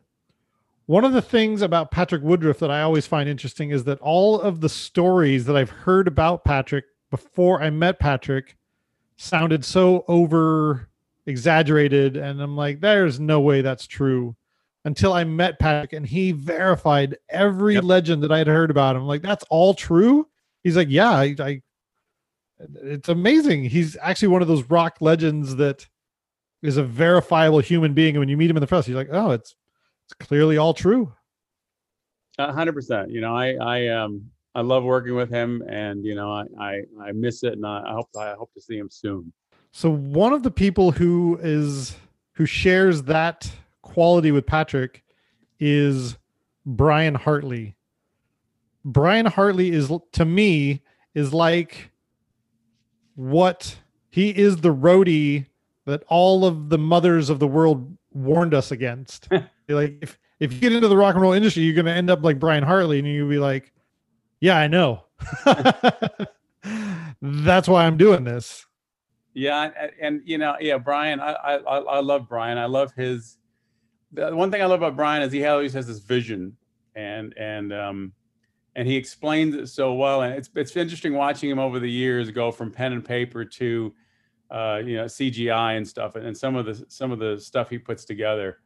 One of the things about patrick woodroffe that i always find interesting is that all of the stories that i've heard about patrick before i met patrick sounded so over exaggerated and i'm like there's no way that's true. Until i met patrick and he verified every Yep. legend that i had heard about him. I'm like that's all true? He's like yeah I, I it's amazing. He's actually one of those rock legends that is a verifiable human being and when you meet him in the press you're like oh it's it's clearly all true A hundred percent. You know, I I um I love working with him, and you know, I I, I miss it, and I, I hope I hope to see him soon. So one of the people who is who shares that quality with Patrick is Brian Hartley. Brian Hartley is to me is like what he is the roadie that all of the mothers of the world warned us against. like if if you get into the rock and roll industry, you're going to end up like Brian Hartley and you'll be like, "Yeah, I know." That's why I'm doing this. Yeah, and, and you know, yeah, Brian, I, I I I love Brian. I love his. The one thing I love about Brian is he always has this vision, and and um, and he explains it so well. And it's it's interesting watching him over the years go from pen and paper to, uh, you know, CGI and stuff, and, and some of the some of the stuff he puts together.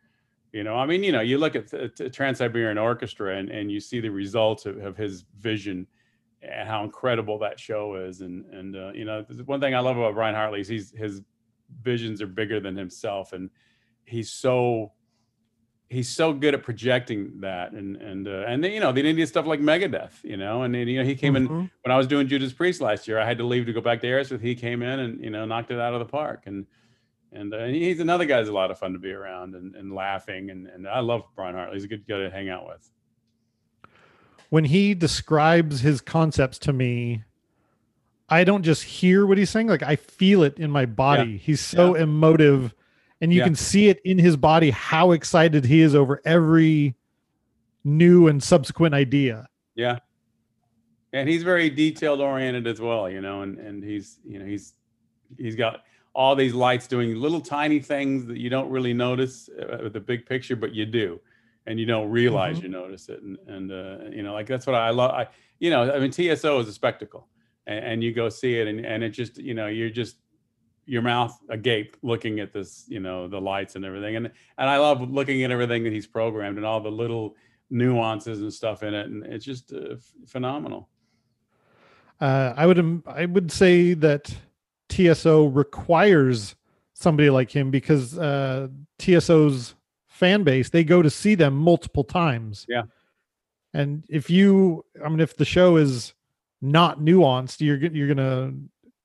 You know, I mean, you know, you look at the, the Trans Siberian Orchestra and and you see the results of, of his vision and how incredible that show is. And and uh, you know, one thing I love about Brian Hartley is he's his visions are bigger than himself, and he's so he's so good at projecting that and and uh, and then, you know the didn't stuff like Megadeth you know and then, you know he came mm-hmm. in when I was doing Judas Priest last year I had to leave to go back to Aerosmith he came in and you know knocked it out of the park and and, uh, and he's another guy that's a lot of fun to be around and, and laughing and, and I love Brian Hartley he's a good guy to hang out with when he describes his concepts to me I don't just hear what he's saying like I feel it in my body yeah. he's so yeah. emotive and you yeah. can see it in his body how excited he is over every new and subsequent idea. Yeah. And he's very detailed oriented as well, you know, and and he's you know he's he's got all these lights doing little tiny things that you don't really notice uh, with the big picture, but you do, and you don't realize mm-hmm. you notice it, and and uh, you know like that's what I love. I you know I mean TSO is a spectacle, and, and you go see it, and and it just you know you're just your mouth agape looking at this, you know, the lights and everything. And and I love looking at everything that he's programmed and all the little nuances and stuff in it, and it's just uh, phenomenal. Uh, I would I would say that TSO requires somebody like him because uh, TSO's fan base they go to see them multiple times. Yeah. And if you, I mean, if the show is not nuanced, you're you're gonna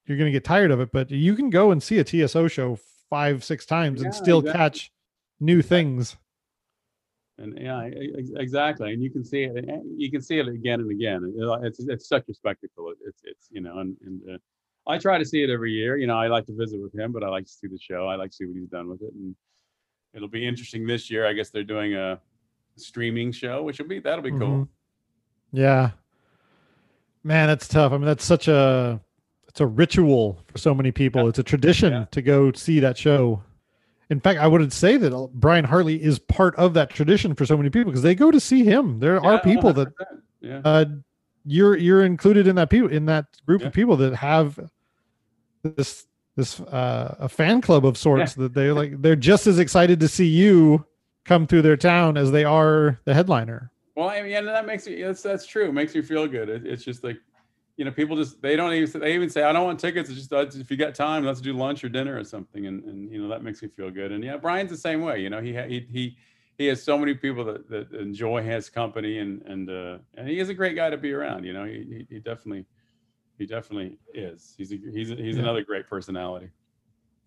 you're going to get tired of it, but you can go and see a TSO show five, six times yeah, and still exactly. catch new things. And yeah, exactly. And you can see it. You can see it again and again. It's it's such a spectacle. It's it's you know, and, and uh, I try to see it every year. You know, I like to visit with him, but I like to see the show. I like to see what he's done with it, and it'll be interesting this year. I guess they're doing a streaming show, which will be that'll be cool. Mm-hmm. Yeah, man, that's tough. I mean, that's such a it's a ritual for so many people. Yeah. It's a tradition yeah. to go see that show. In fact, I wouldn't say that Brian Hartley is part of that tradition for so many people because they go to see him. There yeah, are people 100%. that uh, you're you're included in that people in that group of people that have this this uh, a fan club of sorts that they're like they're just as excited to see you come through their town as they are the headliner. Well, I mean, yeah, that makes me that's that's true. It makes me feel good. It, it's just like you know, people just they don't even they even say I don't want tickets. It's just uh, if you got time, let's do lunch or dinner or something, and and you know that makes me feel good. And yeah, Brian's the same way. You know, he he he he has so many people that, that enjoy his company, and and uh, and he is a great guy to be around. You know, he he, definitely he definitely is. He's a, he's a, he's yeah. another great personality.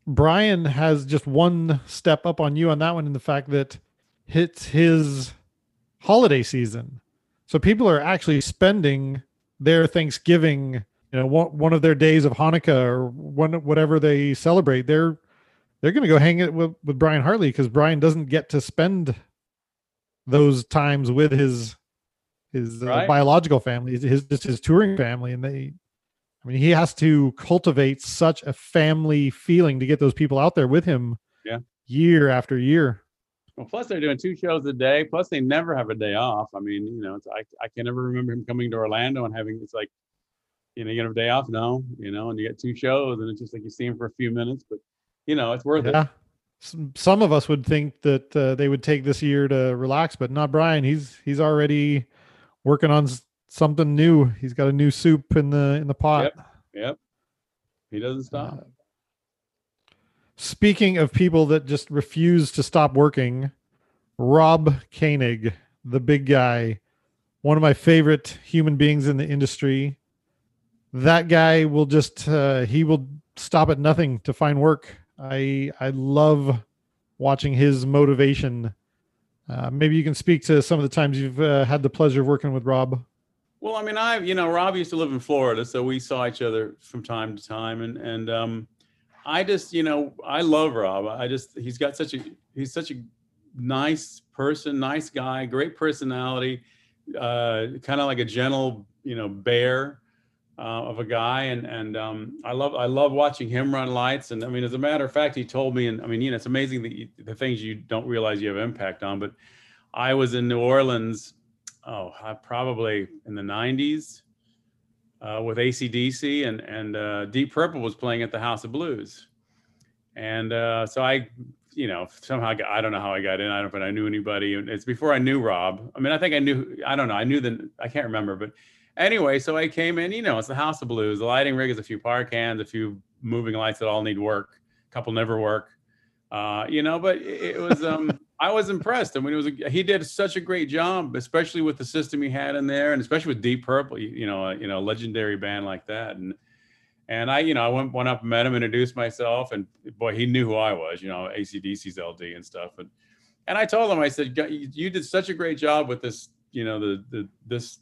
Brian has just one step up on you on that one in the fact that it's his holiday season. So people are actually spending their Thanksgiving, you know, one, one of their days of Hanukkah or one whatever they celebrate, they're they're going to go hang it with, with Brian Hartley because Brian doesn't get to spend those times with his his uh, right. biological family, his just his touring family, and they. I mean, he has to cultivate such a family feeling to get those people out there with him. Yeah. Year after year. Well, plus they're doing two shows a day. Plus they never have a day off. I mean, you know, it's I I can never remember him coming to Orlando and having it's like, you know, you have a day off. No, you know, and you get two shows, and it's just like you see him for a few minutes, but you know, it's worth yeah. it. Some of us would think that uh, they would take this year to relax, but not Brian. He's he's already working on something new. He's got a new soup in the in the pot. Yep. Yep. He doesn't stop. Uh, Speaking of people that just refuse to stop working, Rob Koenig, the big guy, one of my favorite human beings in the industry. That guy will just uh, he will stop at nothing to find work. I I love watching his motivation. Uh, maybe you can speak to some of the times you've uh, had the pleasure of working with Rob. Well, I mean, I you know Rob used to live in Florida, so we saw each other from time to time, and and um, I just, you know, I love Rob. I just, he's got such a, he's such a nice person, nice guy, great personality, uh, kind of like a gentle, you know, bear uh, of a guy. And, and um, I love, I love watching him run lights. And I mean, as a matter of fact, he told me, and I mean, you know, it's amazing that you, the things you don't realize you have impact on, but I was in New Orleans, oh, probably in the 90s uh, with ACDC, and and uh, Deep Purple was playing at the House of Blues, and uh, so I, you know, somehow got, I don't know how I got in. I don't know if I knew anybody. It's before I knew Rob. I mean, I think I knew. I don't know. I knew the. I can't remember, but anyway, so I came in. You know, it's the House of Blues. The lighting rig is a few par cans, a few moving lights that all need work. A couple never work. Uh, you know, but it, it was. um I was impressed. I mean, it was a, he did such a great job, especially with the system he had in there, and especially with Deep Purple. You, you know, uh, you know, legendary band like that, and and I, you know, I went went up and met him, introduced myself, and boy, he knew who I was. You know, ACDC's LD and stuff, and and I told him, I said, you did such a great job with this, you know, the the this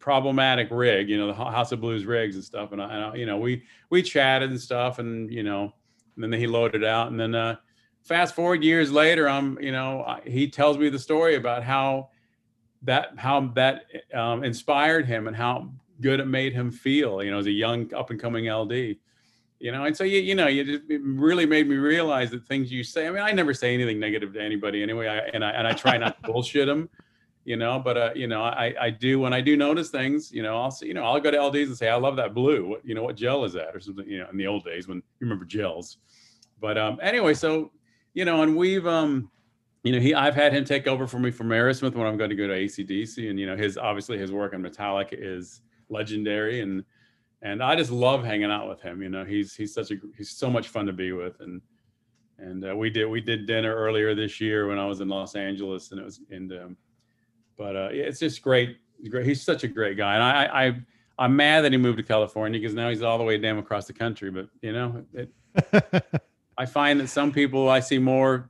problematic rig, you know, the House of Blues rigs and stuff, and I, and I you know, we we chatted and stuff, and you know, and then he loaded out, and then. uh fast forward years later, I'm, you know, he tells me the story about how that how that um, inspired him and how good it made him feel, you know, as a young up and coming LD. You know, and so you you know, you just, it really made me realize that things you say. I mean, I never say anything negative to anybody anyway, I, and I and I try not to bullshit them, you know. But uh, you know, I I do when I do notice things, you know, I'll say, you know, I'll go to LDs and say, I love that blue. What you know, what gel is that or something? You know, in the old days when you remember gels. But um, anyway, so you know, and we've um, you know, he I've had him take over for me from Aerosmith when I'm going to go to ACDC, and you know, his obviously his work on Metallica is legendary, and and I just love hanging out with him. You know, he's he's such a he's so much fun to be with, and and uh, we did we did dinner earlier this year when I was in Los Angeles, and it was in um, but uh, it's just great. Great. He's such a great guy, and I I I'm mad that he moved to California because now he's all the way damn across the country. But you know, it, I find that some people I see more.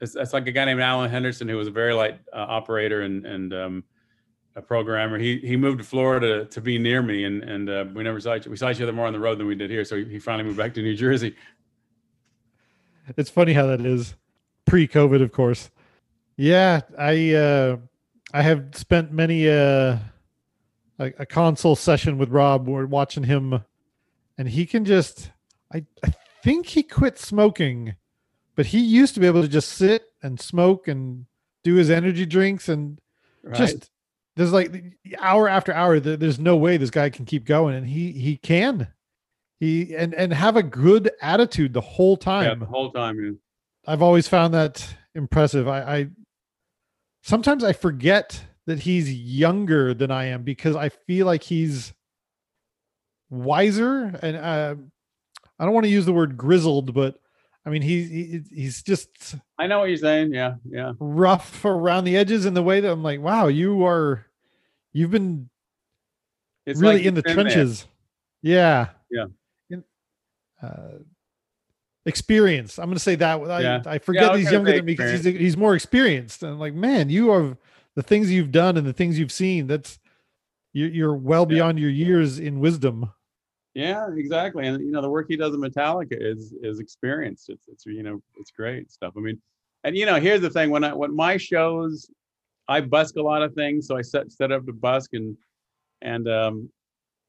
It's, it's, like a guy named Alan Henderson who was a very light uh, operator and and um, a programmer. He he moved to Florida to be near me, and and uh, we never saw each we saw each other more on the road than we did here. So he, finally moved back to New Jersey. It's funny how that is, pre-COVID, of course. Yeah, I uh, I have spent many uh, a, a console session with Rob. We're watching him, and he can just I, I think he quit smoking, but he used to be able to just sit and smoke and do his energy drinks and right. just there's like hour after hour there's no way this guy can keep going and he he can he and and have a good attitude the whole time yeah, the whole time yeah. i've always found that impressive i i sometimes i forget that he's younger than i am because i feel like he's wiser and uh I don't want to use the word grizzled, but I mean he, he he's just I know what you're saying. Yeah, yeah. Rough around the edges in the way that I'm like, wow, you are you've been it's really like in the trenches. There. Yeah. Yeah. In, uh, experience. I'm going to say that. I, yeah. I forget yeah, he's younger than me because he's he's more experienced. And I'm like, man, you are the things you've done and the things you've seen. That's you're, you're well beyond yeah. your years in wisdom. Yeah, exactly. And you know, the work he does in Metallica is is experienced. It's it's you know, it's great stuff. I mean, and you know, here's the thing: when I when my shows, I busk a lot of things, so I set set up to busk and and um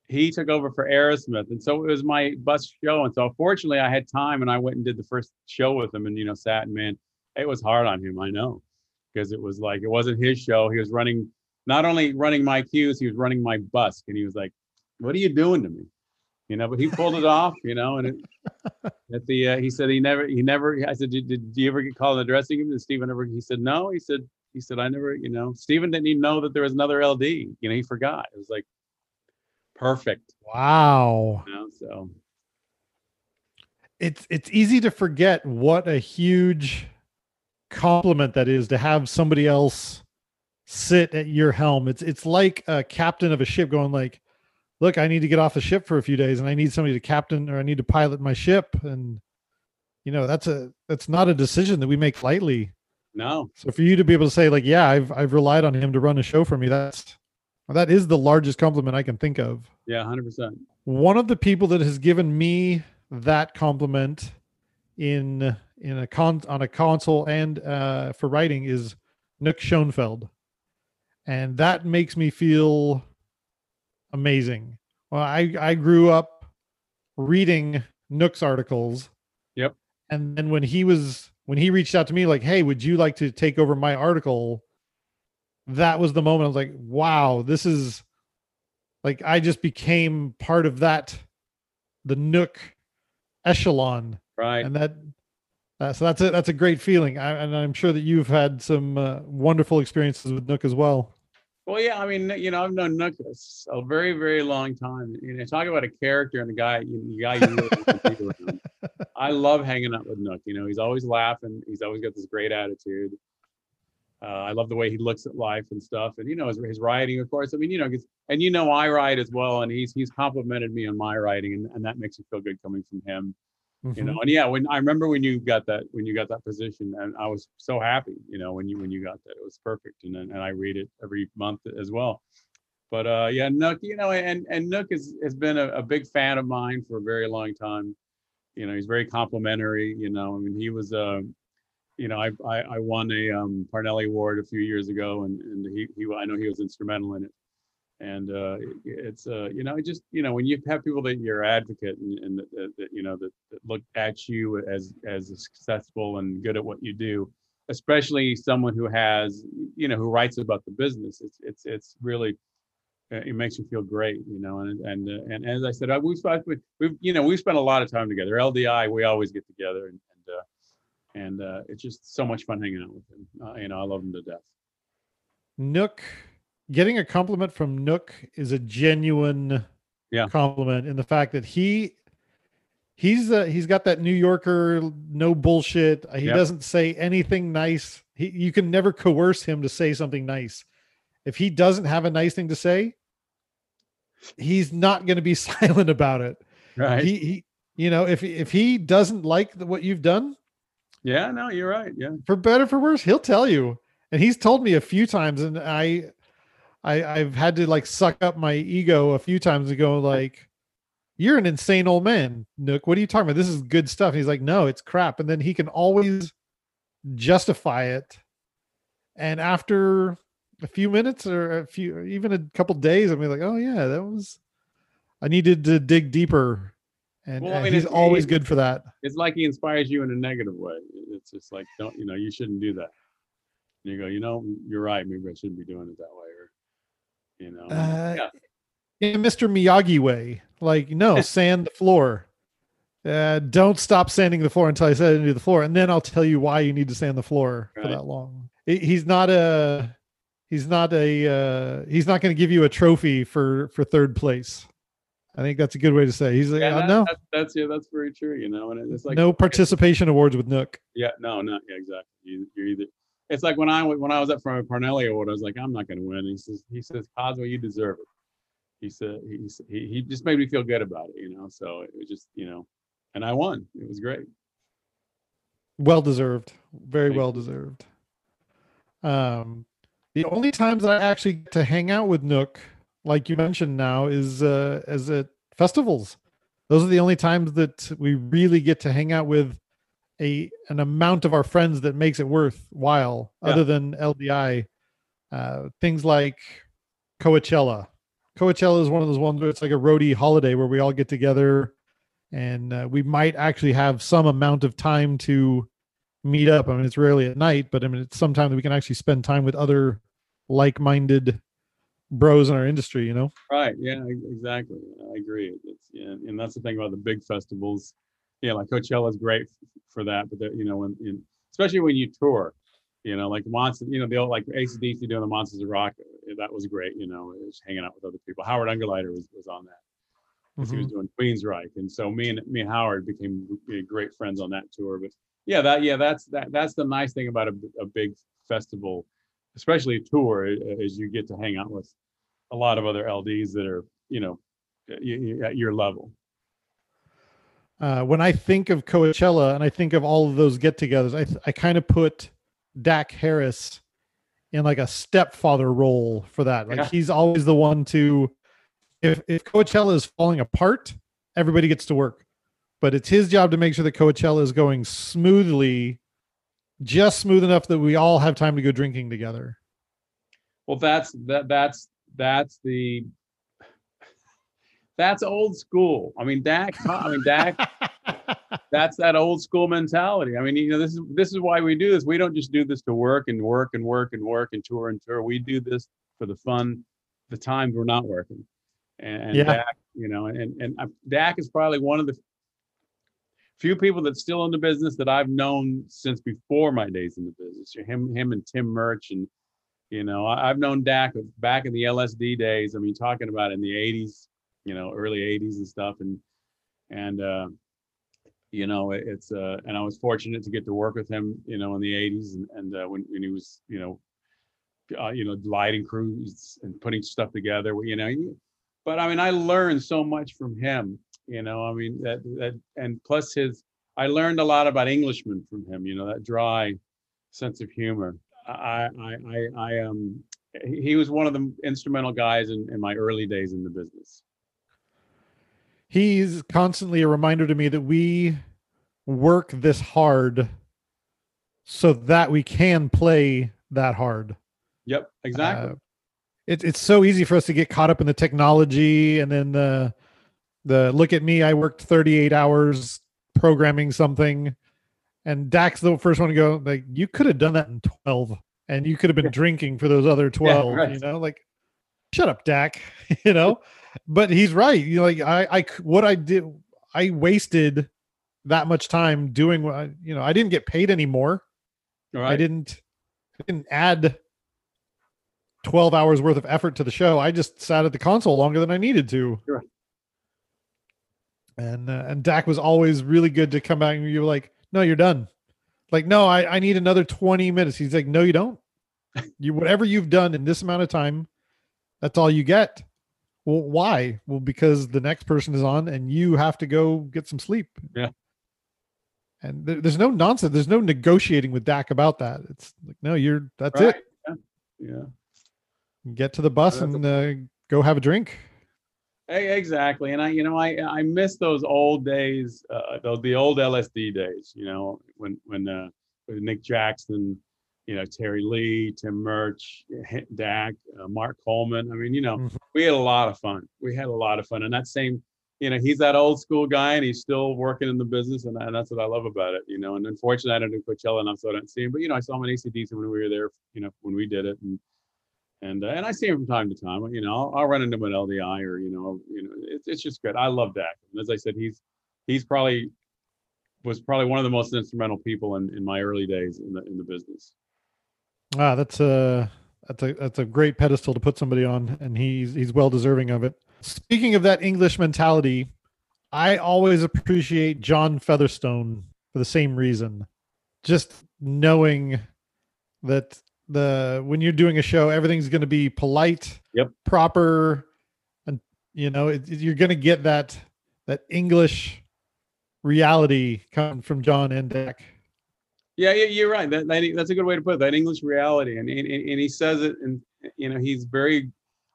he took over for Aerosmith, and so it was my bus show. And so fortunately, I had time, and I went and did the first show with him, and you know, sat and man, it was hard on him. I know, because it was like it wasn't his show. He was running not only running my cues, he was running my busk, and he was like, "What are you doing to me?" You know, but he pulled it off, you know, and it, at the, uh, he said he never, he never, I said, did, did you ever get called in the dressing room? And Stephen ever, he said, no, he said, he said, I never, you know, Stephen didn't even know that there was another LD, you know, he forgot. It was like perfect. Wow. You know, so it's, it's easy to forget what a huge compliment that is to have somebody else sit at your helm. It's, it's like a captain of a ship going like, look, I need to get off the ship for a few days and I need somebody to captain or I need to pilot my ship. And, you know, that's a, that's not a decision that we make lightly. No. So for you to be able to say like, yeah, I've, I've relied on him to run a show for me. That's, that is the largest compliment I can think of. Yeah. hundred percent. One of the people that has given me that compliment in, in a con on a console and uh, for writing is Nook Schoenfeld. And that makes me feel amazing. Well, I I grew up reading Nook's articles. Yep. And then when he was when he reached out to me like, "Hey, would you like to take over my article?" That was the moment I was like, "Wow, this is like I just became part of that the Nook echelon." Right. And that uh, so that's a that's a great feeling, I, and I'm sure that you've had some uh, wonderful experiences with Nook as well. Well, yeah, I mean, you know, I've known Nook a very, very long time. You know, talk about a character and a guy, you, guy you really I love hanging out with Nook. You know, he's always laughing. He's always got this great attitude. uh, I love the way he looks at life and stuff, and you know his, his writing, of course. I mean, you know, and you know I write as well, and he's he's complimented me on my writing, and, and that makes me feel good coming from him. You Mhm. know, and yeah, when I remember when you got that when you got that position, and I was so happy. You know, when you when you got that, it was perfect, and then and I read it every month as well. But uh, yeah, Nook, you know, and and Nook has has been a, a big fan of mine for a very long time. You know, he's very complimentary. You know, I mean, he was uh, you know, I I, I won a um, Parnelli Award a few years ago, and and he he I know he was instrumental in it. And uh, it's uh, you know, just you know, when you have people that you're advocate and, and that, that, you know that, that look at you as as successful and good at what you do, especially someone who has you know who writes about the business, it's it's it's really uh, it makes you feel great, you know. And and uh, and as I said, we've spent we- we've you know we've spent a lot of time together. LDI, we always get together, and and uh, and uh, it's just so much fun hanging out with him. You know, I love him to death. Nook, getting a compliment from Nook is a genuine Yeah. compliment in the fact that he he's uh, he's got that New Yorker no bullshit. He Yep. doesn't say anything nice. He you can never coerce him to say something nice. If he doesn't have a nice thing to say, he's not going to be silent about it. Right. He, he you know if if he doesn't like the, what you've done, yeah. No, you're right. Yeah. for better for worse he'll tell you and he's told me a few times and i i i've had to like suck up my ego a few times and go like you're an insane old man nook what are you talking about this is good stuff and he's like no it's crap and then he can always justify it and after a few minutes or a few even a couple days i'm like oh yeah that was i needed to dig deeper and Well, I uh, mean, he's it's- always good for that It's like he inspires you in a negative way. It's just like don't you know you shouldn't do that. And you go, you know, you're right. Maybe I shouldn't be doing it that way, you know. Uh, yeah. in Mr. Miyagi way. Like, no, sand the floor. Uh, don't stop sanding the floor until I said into the floor, and then I'll tell you why you need to sand the floor for that long. He- He's not a, he's not a, uh, he's not going to give you a trophy for for third place. I think that's a good way to say. He's like, Yeah, that- no, that- that's yeah, that's very true. You know, and it's like no participation awards with Nook. Yeah, no, not yeah, exactly. You, you're either. It's like when I when I was up for a Parnelli Award, I was like, I'm not going to win. He says, he says, Cosmo, you deserve it. He said, he, he he just made me feel good about it, you know. So it was just, you know, and I won. It was great. Well deserved. Very Thank well you. deserved. Um, the only times that I actually get to hang out with Nook, like you mentioned now, is uh, as at festivals. Those are the only times that we really get to hang out with a an amount of our friends that makes it worthwhile, Yeah. other than LDI. Uh, things like Coachella. Coachella is one of those ones where it's like a roadie holiday where we all get together and uh, we might actually have some amount of time to meet up. I mean, it's rarely at night, but I mean, it's sometime that we can actually spend time with other like-minded bros in our industry. You know, Right. Yeah. Exactly. I agree. It's yeah, and that's the thing about the big festivals. Yeah, like Coachella is great for that, but the, you know, when in, especially when you tour, you know, like Monsters, you know, the old like ACDC doing the Monsters of Rock, uh, that was great. You know, it was hanging out with other people. Howard Ungerleider was was on that. 'cause he was Mhm. doing Queensryche, and so me and me and Howard became great friends on that tour. But yeah, that yeah, that's that that's the nice thing about a, a big festival, especially a tour, is you get to hang out with a lot of other LDs that are you know at your level. Uh, when I think of Coachella and I think of all of those get-togethers, I th- I kind of put Dak Harris in like a stepfather role for that. Like Yeah. he's always the one to, if if Coachella is falling apart, everybody gets to work, but it's his job to make sure that Coachella is going smoothly, just smooth enough that we all have time to go drinking together. Well, that's that that's that's the that's old school. I mean, Dak. I mean, Dak. that's that old school mentality. I mean, you know, this is this is why we do this. We don't just do this to work and work and work and work and tour and tour. We do this for the fun, the times we're not working. And, and Yeah. Dak, you know, and and Dak is probably one of the few people that's still in the business that I've known since before my days in the business. Him, him, and Tim Murch, and you know, I, I've known Dak back in the LSD days. I mean, talking about in the '80s, you know, early '80s and stuff, and and uh, you know, it- it's uh, and I was fortunate to get to work with him, you know, in the '80s, and, and uh, when when he was, you know, uh, you know, lighting crews and putting stuff together. You know, but I mean, I learned so much from him. You know, I mean that that and plus his, I learned a lot about Englishmen from him. You know, that dry sense of humor. I I I, I um he was one of the instrumental guys in, in my early days in the business. He's constantly a reminder to me that we work this hard so that we can play that hard. Yep, exactly. Uh, it's it's so easy for us to get caught up in the technology and then the the look at me, I worked 38 hours programming something. And Dak's the first one to go, like, you could have done that in 12 and you could have been yeah. drinking for those other 12, yeah, right. you know, like, shut up, Dak, you know, but he's right. You know, like, I, I, what I did, I wasted that much time doing what, you know, I didn't get paid anymore. Right. I didn't, I didn't add 12 hours worth of effort to the show. I just sat at the console longer than I needed to. And uh, and Dak was always really good to come back and you were like, "No, you're done." Like, "No, I I need another 20 minutes." He's like, "No, you don't. You whatever you've done in this amount of time, that's all you get." Well, why? Well, because the next person is on and you have to go get some sleep. Yeah. And th- there's no nonsense. There's no negotiating with Dak about that. It's like, no, you're that's right. it. Yeah. yeah get to the bus and uh, go have a drink. Hey, exactly. And I, you know, I I miss those old days, uh, those the old LSD days. You know, when when uh, with Nick Jackson, you know, Terry Lee, Tim Murch, Dak, uh, Mark Coleman. I mean, you know, mm-hmm. we had a lot of fun. We had a lot of fun, and that same, you know, he's that old school guy, and he's still working in the business, and, and that's what I love about it. You know, and unfortunately, I don't do Coachella enough, so I don't see him. But you know, I saw him in ACDC when we were there. You know, when we did it, and and uh, and I see him from time to time. You know, I'll, I'll, run into him at LDI or you know, you know, it's it's just good. I love Dak. And as I said, he's he's probably was probably one of the most instrumental people in, in my early days in the in the business. Wow, that's a that's a that's a great pedestal to put somebody on, and he's he's well deserving of it. Speaking of that English mentality, I always appreciate John Featherstone for the same reason. Just knowing that the when you're doing a show, everything's going to be polite, yep, proper, and you know it, you're going to get that that English reality coming from John and Dak. Yeah, you're right. That, that, that's a good way to put it. That English reality, and and, and he says it, and you know he's very.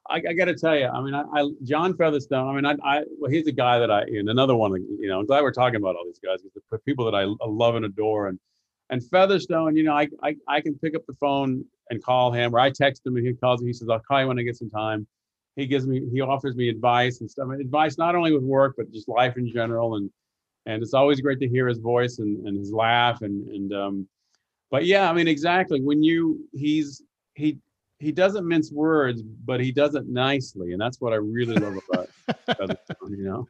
I, I got to tell you, I mean, I, I, John Featherstone. I mean, I, I well, he's a guy that I and another one. You know, I'm glad we're talking about all these guys the people that I love and adore, and and Featherstone, you know, I, I I can pick up the phone and call him, or I text him and he calls me. He says, "I'll call you when I get some time." He gives me, he offers me advice and stuff. Advice not only with work but just life in general, and and it's always great to hear his voice and, and his laugh and and um, but yeah, I mean exactly when you he's he he doesn't mince words, but he does it nicely, and that's what I really love about you know.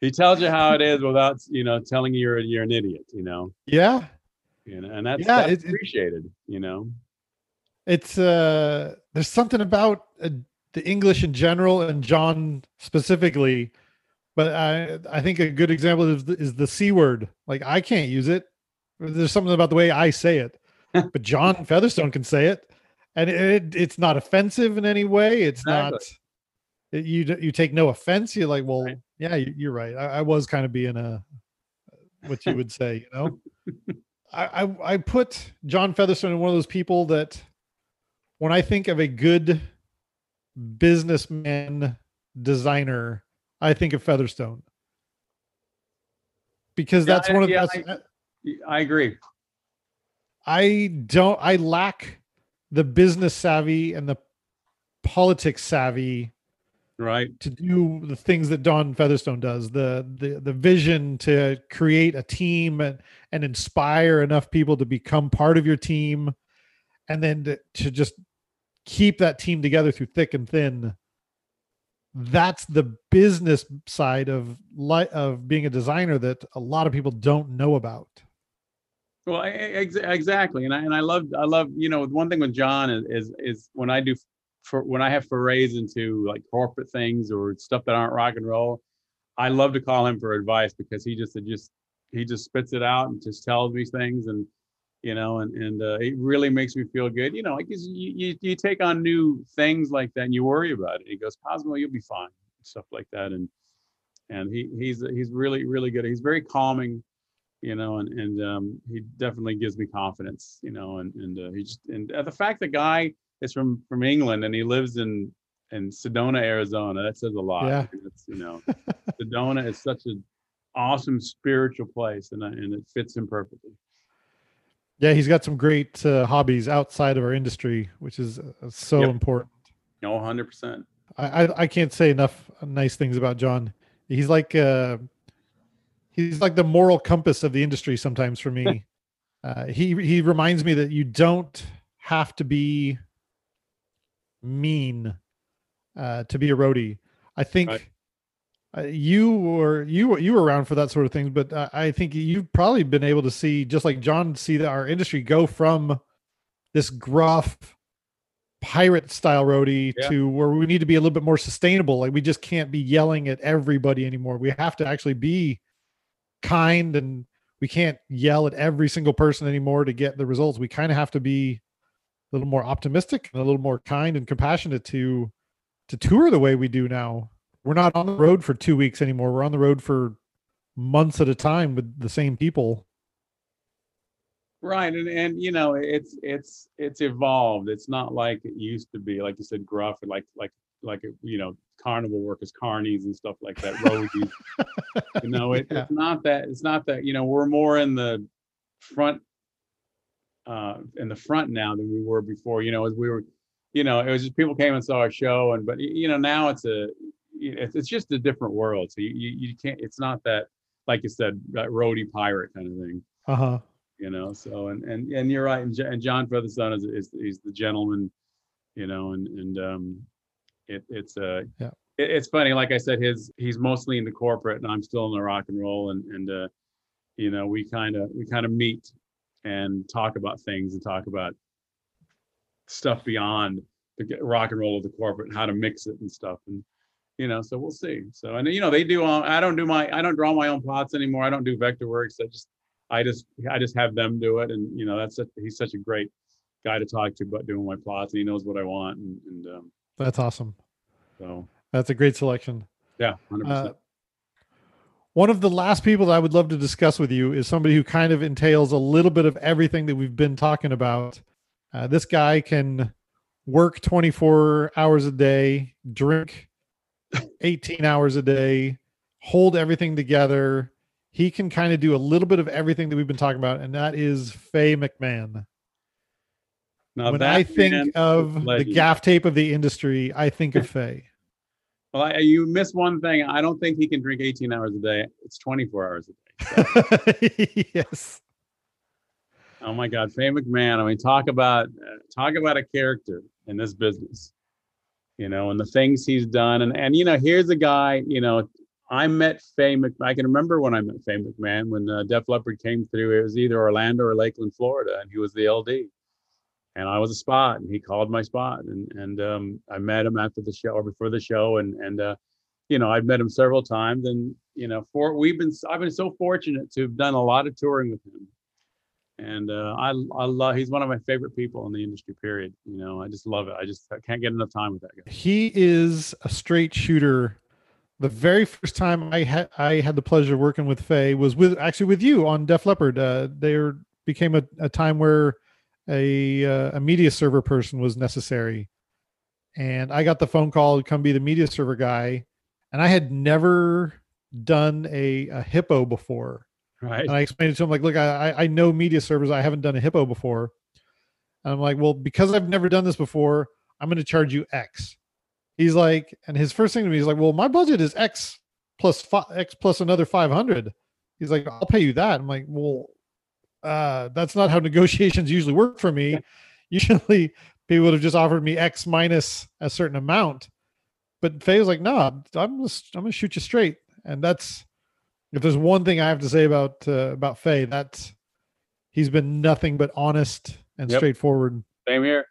He tells you how it is without you know telling you you're you're an idiot, you know. Yeah, you know, and that's, yeah, that's it, appreciated. It, you know, it's uh, there's something about uh, the English in general and John specifically, but I I think a good example is the, is the c word. Like I can't use it. There's something about the way I say it, but John Featherstone can say it, and it, it it's not offensive in any way. It's exactly. not. It, you you take no offense. You're like, well, right. yeah, you, are right. I, I was kind of being a what you would say, you know. I, I, I put John Featherstone in one of those people that when I think of a good businessman designer, I think of Featherstone because that's yeah, one of yeah, I, uh, I agree. I don't. I lack the business savvy and the politics savvy right to do the things that John Featherstone does the the the vision to create a team and, and inspire enough people to become part of your team and then to, to just keep that team together through thick and thin that's the business side of light of being a designer that a lot of people don't know about. Well ex- exactly. And i and i love i love you know one thing with john is is, is when i do for when I have forays into like corporate things or stuff that aren't rock and roll, I love to call him for advice because he just just he just spits it out and just tells me things. And you know, and and uh, it really makes me feel good. You know, like you, you you take on new things like that and you worry about it. He goes, Cosmo, you'll be fine, stuff like that, and and he he's he's really really good. He's very calming, you know, and and um, he definitely gives me confidence, you know, and and uh, he just and uh, the fact the guy is from from England and he lives in in Sedona, Arizona, that says a lot. Yeah. It's, you know, Sedona is such an awesome spiritual place, and I- and it fits him perfectly. Yeah, he's got some great uh, hobbies outside of our industry, which is uh, so Yep. important. No, hundred percent. I, I can't say enough nice things about John. He's like uh he's like the moral compass of the industry sometimes for me. uh, he he reminds me that you don't have to be mean uh, to be a roadie. I think Right. Uh, you were you were you were around for that sort of thing, but uh, I think you've probably been able to see just like John see that our industry go from this gruff pirate style roadie Yeah. to where we need to be a little bit more sustainable. Like we just can't be yelling at everybody anymore. We have to actually be kind and we can't yell at every single person anymore to get the results. We kind of have to be a little more optimistic and a little more kind and compassionate to to tour the way we do now. We're not on the road for 2 weeks anymore. We're on the road for months at a time with the same people. Right, and and you know, it's it's it's evolved. It's not like it used to be. Like you said, gruff, and like like like you know, carnival workers, carnies and stuff like that. You know, it, Yeah. it's not that. It's not that. You know, we're more in the front, uh, in the front now than we were before. You know, as we were, you know, it was just people came and saw our show, and but you know, now it's a, it's it's just a different world. So you you, you can't. It's not that like you said, that roadie pirate kind of thing Uh-huh. you know so and and and you're right and, and john featherstone is, is is the gentleman you know and and um it it's uh Yeah. it, it's funny like i said his he's mostly in the corporate and i'm still in the rock and roll and and uh you know we kind of we kind of meet and talk about things and talk about stuff beyond the rock and roll of the corporate and how to mix it and stuff and you know so we'll see so and you know they do all i don't do my i don't draw my own plots anymore i don't do Vectorworks i just I just I just have them do it, and you know that's such, he's such a great guy to talk to about doing my plots, and he knows what I want, and, and um, That's awesome. so That's a great selection. yeah, hundred Uh, one of the last people that I would love to discuss with you is somebody who kind of entails a little bit of everything that we've been talking about. Uh, this guy can work 24 hours a day, drink 18 hours a day, hold everything together. He can kind of do a little bit of everything that we've been talking about, and that is Faye McMahon. Now when I think of the gaff tape of the industry, I think of Faye. well, I, you miss one thing. I don't think he can drink 18 hours a day. It's 24 hours a day. yes. Oh my God, Faye McMahon. I mean, talk about uh, talk about a character in this business, you know, and the things he's done. And and you know, here's a guy. You know, I met Faye. Mc, I can remember when I met Faye McMahon when uh, Def Leppard came through. It was either Orlando or Lakeland, Florida, and he was the LD, and I was a spot, and he called my spot, and and um, I met him after the show or before the show, and and uh, you know, I've met him several times, and you know, for we've been I've been so fortunate to have done a lot of touring with him and uh, I I love he's one of my favorite people in the industry. Period. You know, I just love it. I just I can't get enough time with that guy. he is a straight shooter. The very first time I had I had the pleasure of working with Faye was with actually with you on Def Leppard. Uh, there became a, a time where a uh, a media server person was necessary, and I got the phone call to come be the media server guy, and I had never done a, a hippo before. Right. And I explained it to him like, look, I I know media servers. I haven't done a hippo before. And I'm like, well, because I've never done this before, I'm going to charge you X. He's like, and his first thing to me is like, well, my budget is X plus X plus another 500. He's like, I'll pay you that. I'm like, well, uh, that's not how negotiations usually work for me. Usually people would have just offered me X minus a certain amount. But Faye was like, no, I'm just, I'm gonna shoot you straight. And that's if there's one thing I have to say about uh, about Faye, that's he's been nothing but honest and Yep. straightforward. Same here.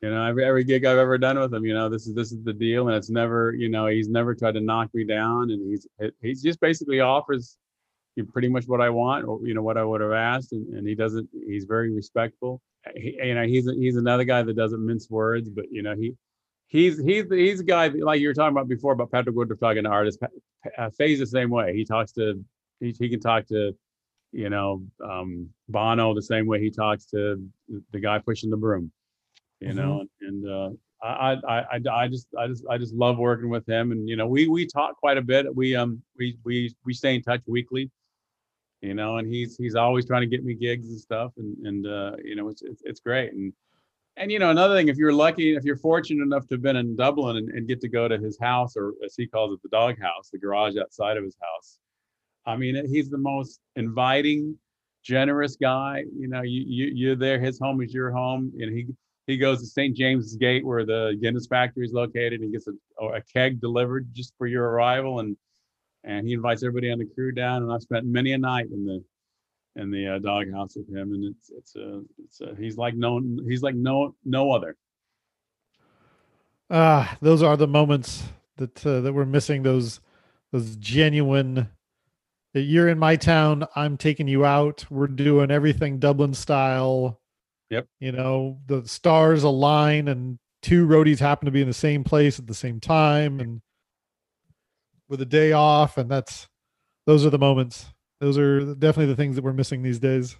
You know, every every gig I've ever done with him, you know, this is this is the deal, and it's never, you know, he's never tried to knock me down, and he's he's just basically offers you pretty much what I want, or you know what I would have asked, and, and he doesn't. He's very respectful. He, you know, he's he's another guy that doesn't mince words, but you know he he's he's he's a guy like you were talking about before about Patrick Woodroffe talking to artists. Uh, Faye's the same way. He talks to he, he can talk to you know um, Bono the same way he talks to the guy pushing the broom. You mm-hmm. know, and uh, I, I I I just I just I just love working with him, and you know we we talk quite a bit. We um we we we stay in touch weekly you know, and he's he's always trying to get me gigs and stuff, and and uh, you know, it's, it's it's great. And and you know, another thing, if you're lucky, if you're fortunate enough to have been in Dublin and, and get to go to his house, or as he calls it, the dog house, the garage outside of his house. I mean, he's the most inviting, generous guy. You know, you you you're there, his home is your home, and he he goes to St. James's Gate where the Guinness factory is located and gets a, a keg delivered just for your arrival and and he invites everybody on the crew down. And I've spent many a night in the in the uh, doghouse with him, and it's it's a it's a, he's like no he's like no no other. Ah, uh, those are the moments that uh, that we're missing. Those those genuine. You're in my town. I'm taking you out. We're doing everything Dublin style. Yep. You know the stars align, and two roadies happen to be in the same place at the same time, and with a day off, and that's those are the moments. Those are definitely the things that we're missing these days.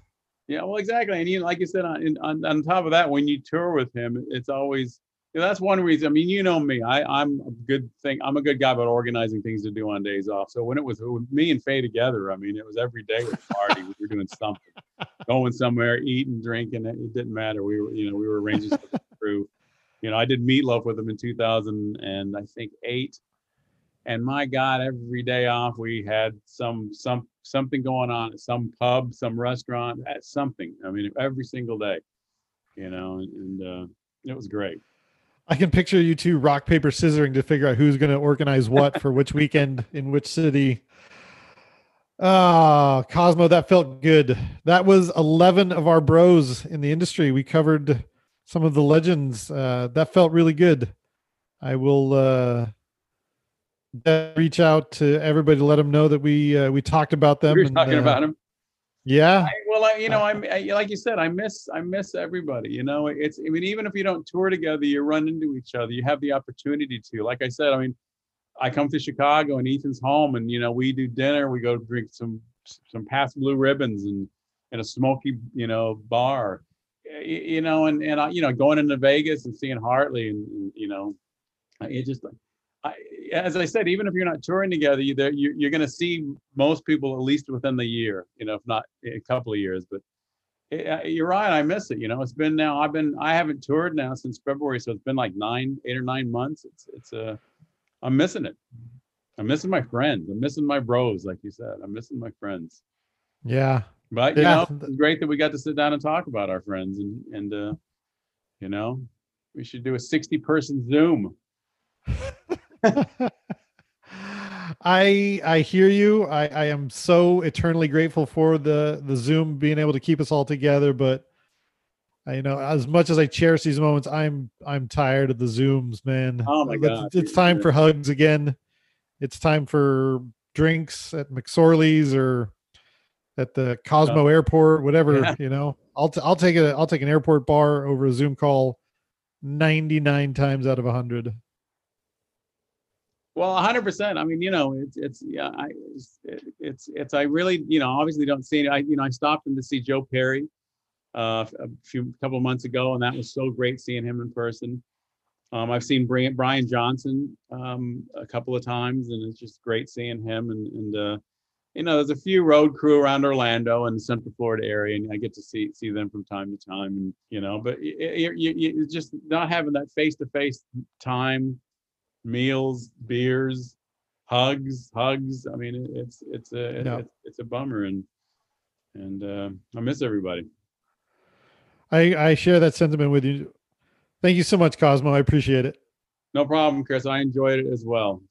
Yeah, well, exactly. And you, like you said, on, on on top of that, when you tour with him, it's always you know, that's one reason. I mean, you know me. I I'm a good thing. I'm a good guy about organizing things to do on days off. So when it was me and Faye together, I mean, it was every day was a party. we were doing something, going somewhere, eating, drinking. It, it didn't matter. We were, you know, we were arranging stuff with crew. You know, I did Meat Loaf with him in 2000 and I think eight, and my god every day off we had some some something going on at some pub some restaurant at something. I mean every single day you know and, and uh, it was great. I can picture you two rock paper scissoring to figure out who's going to organize what for which weekend in which city. Ah cosmo that felt good. That was 11 of our bros in the industry. We covered some of the legends. Uh, that felt really good. I will uh reach out to everybody to let them know that we uh, we talked about them. We were and, talking uh, about them. Yeah. I, well, I, you know, I'm I, like you said, I miss I miss everybody. You know, it's I mean, even if you don't tour together, you run into each other. You have the opportunity to. Like I said, I mean, I come to Chicago and Ethan's home, and you know, we do dinner. We go drink some some Pabst Blue Ribbons and in a smoky, you know, bar. You, know, and and I, you know, going into Vegas and seeing Hartley, and, and you know, it just I, as I said, even if you're not touring together, you, you're, you're going to see most people at least within the year, you know, if not a couple of years. But it, eh, you're right, I miss it. You know, it's been now. I've been I haven't toured now since February, so it's been like nine, eight or nine months. It's it's a, uh, I'm missing it. I'm missing my friends. I'm missing my bros, like you said. I'm missing my friends. Yeah. But you yeah. know, it's great that we got to sit down and talk about our friends and and uh, you know, we should do a 60 person Zoom. I I hear you. I, I am so eternally grateful for the the Zoom being able to keep us all together. But I you know as much as I cherish these moments, I'm I'm tired of the Zooms, man. Oh my god! It's, it's time for hugs again. It's time for drinks at McSorley's or at the Cosmo Airport, whatever. Yeah. You know, I'll t- I'll take a I'll take an airport bar over a Zoom call, ninety nine times out of hundred. Well, hundred percent. I mean, you know, it's it's yeah, I it's, it's it's I really you know obviously don't see I you know I stopped in to see Joe Perry uh, a few couple of months ago, and that was so great seeing him in person. Um, I've seen Brian, Johnson um, a couple of times, and it's just great seeing him. And, and uh, you know, there's a few road crew around Orlando and the Central Florida area, and I get to see see them from time to time. And you know, but you, you, you just not having that face to face time meals, beers, hugs, hugs. I mean, it's it's a yeah. it's, it's, a bummer, and and uh, I miss everybody. I I share that sentiment with you. Thank you so much, Cosmo. I appreciate it. No problem, Chris. I enjoyed it as well.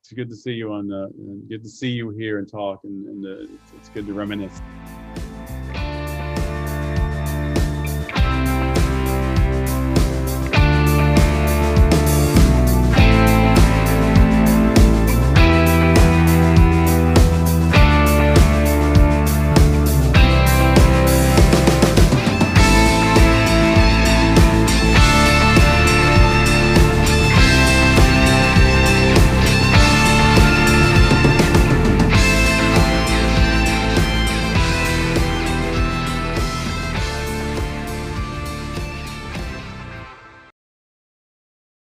It's good to see you on the. Good to see you here and talk, and, and uh, it's, it's good to reminisce.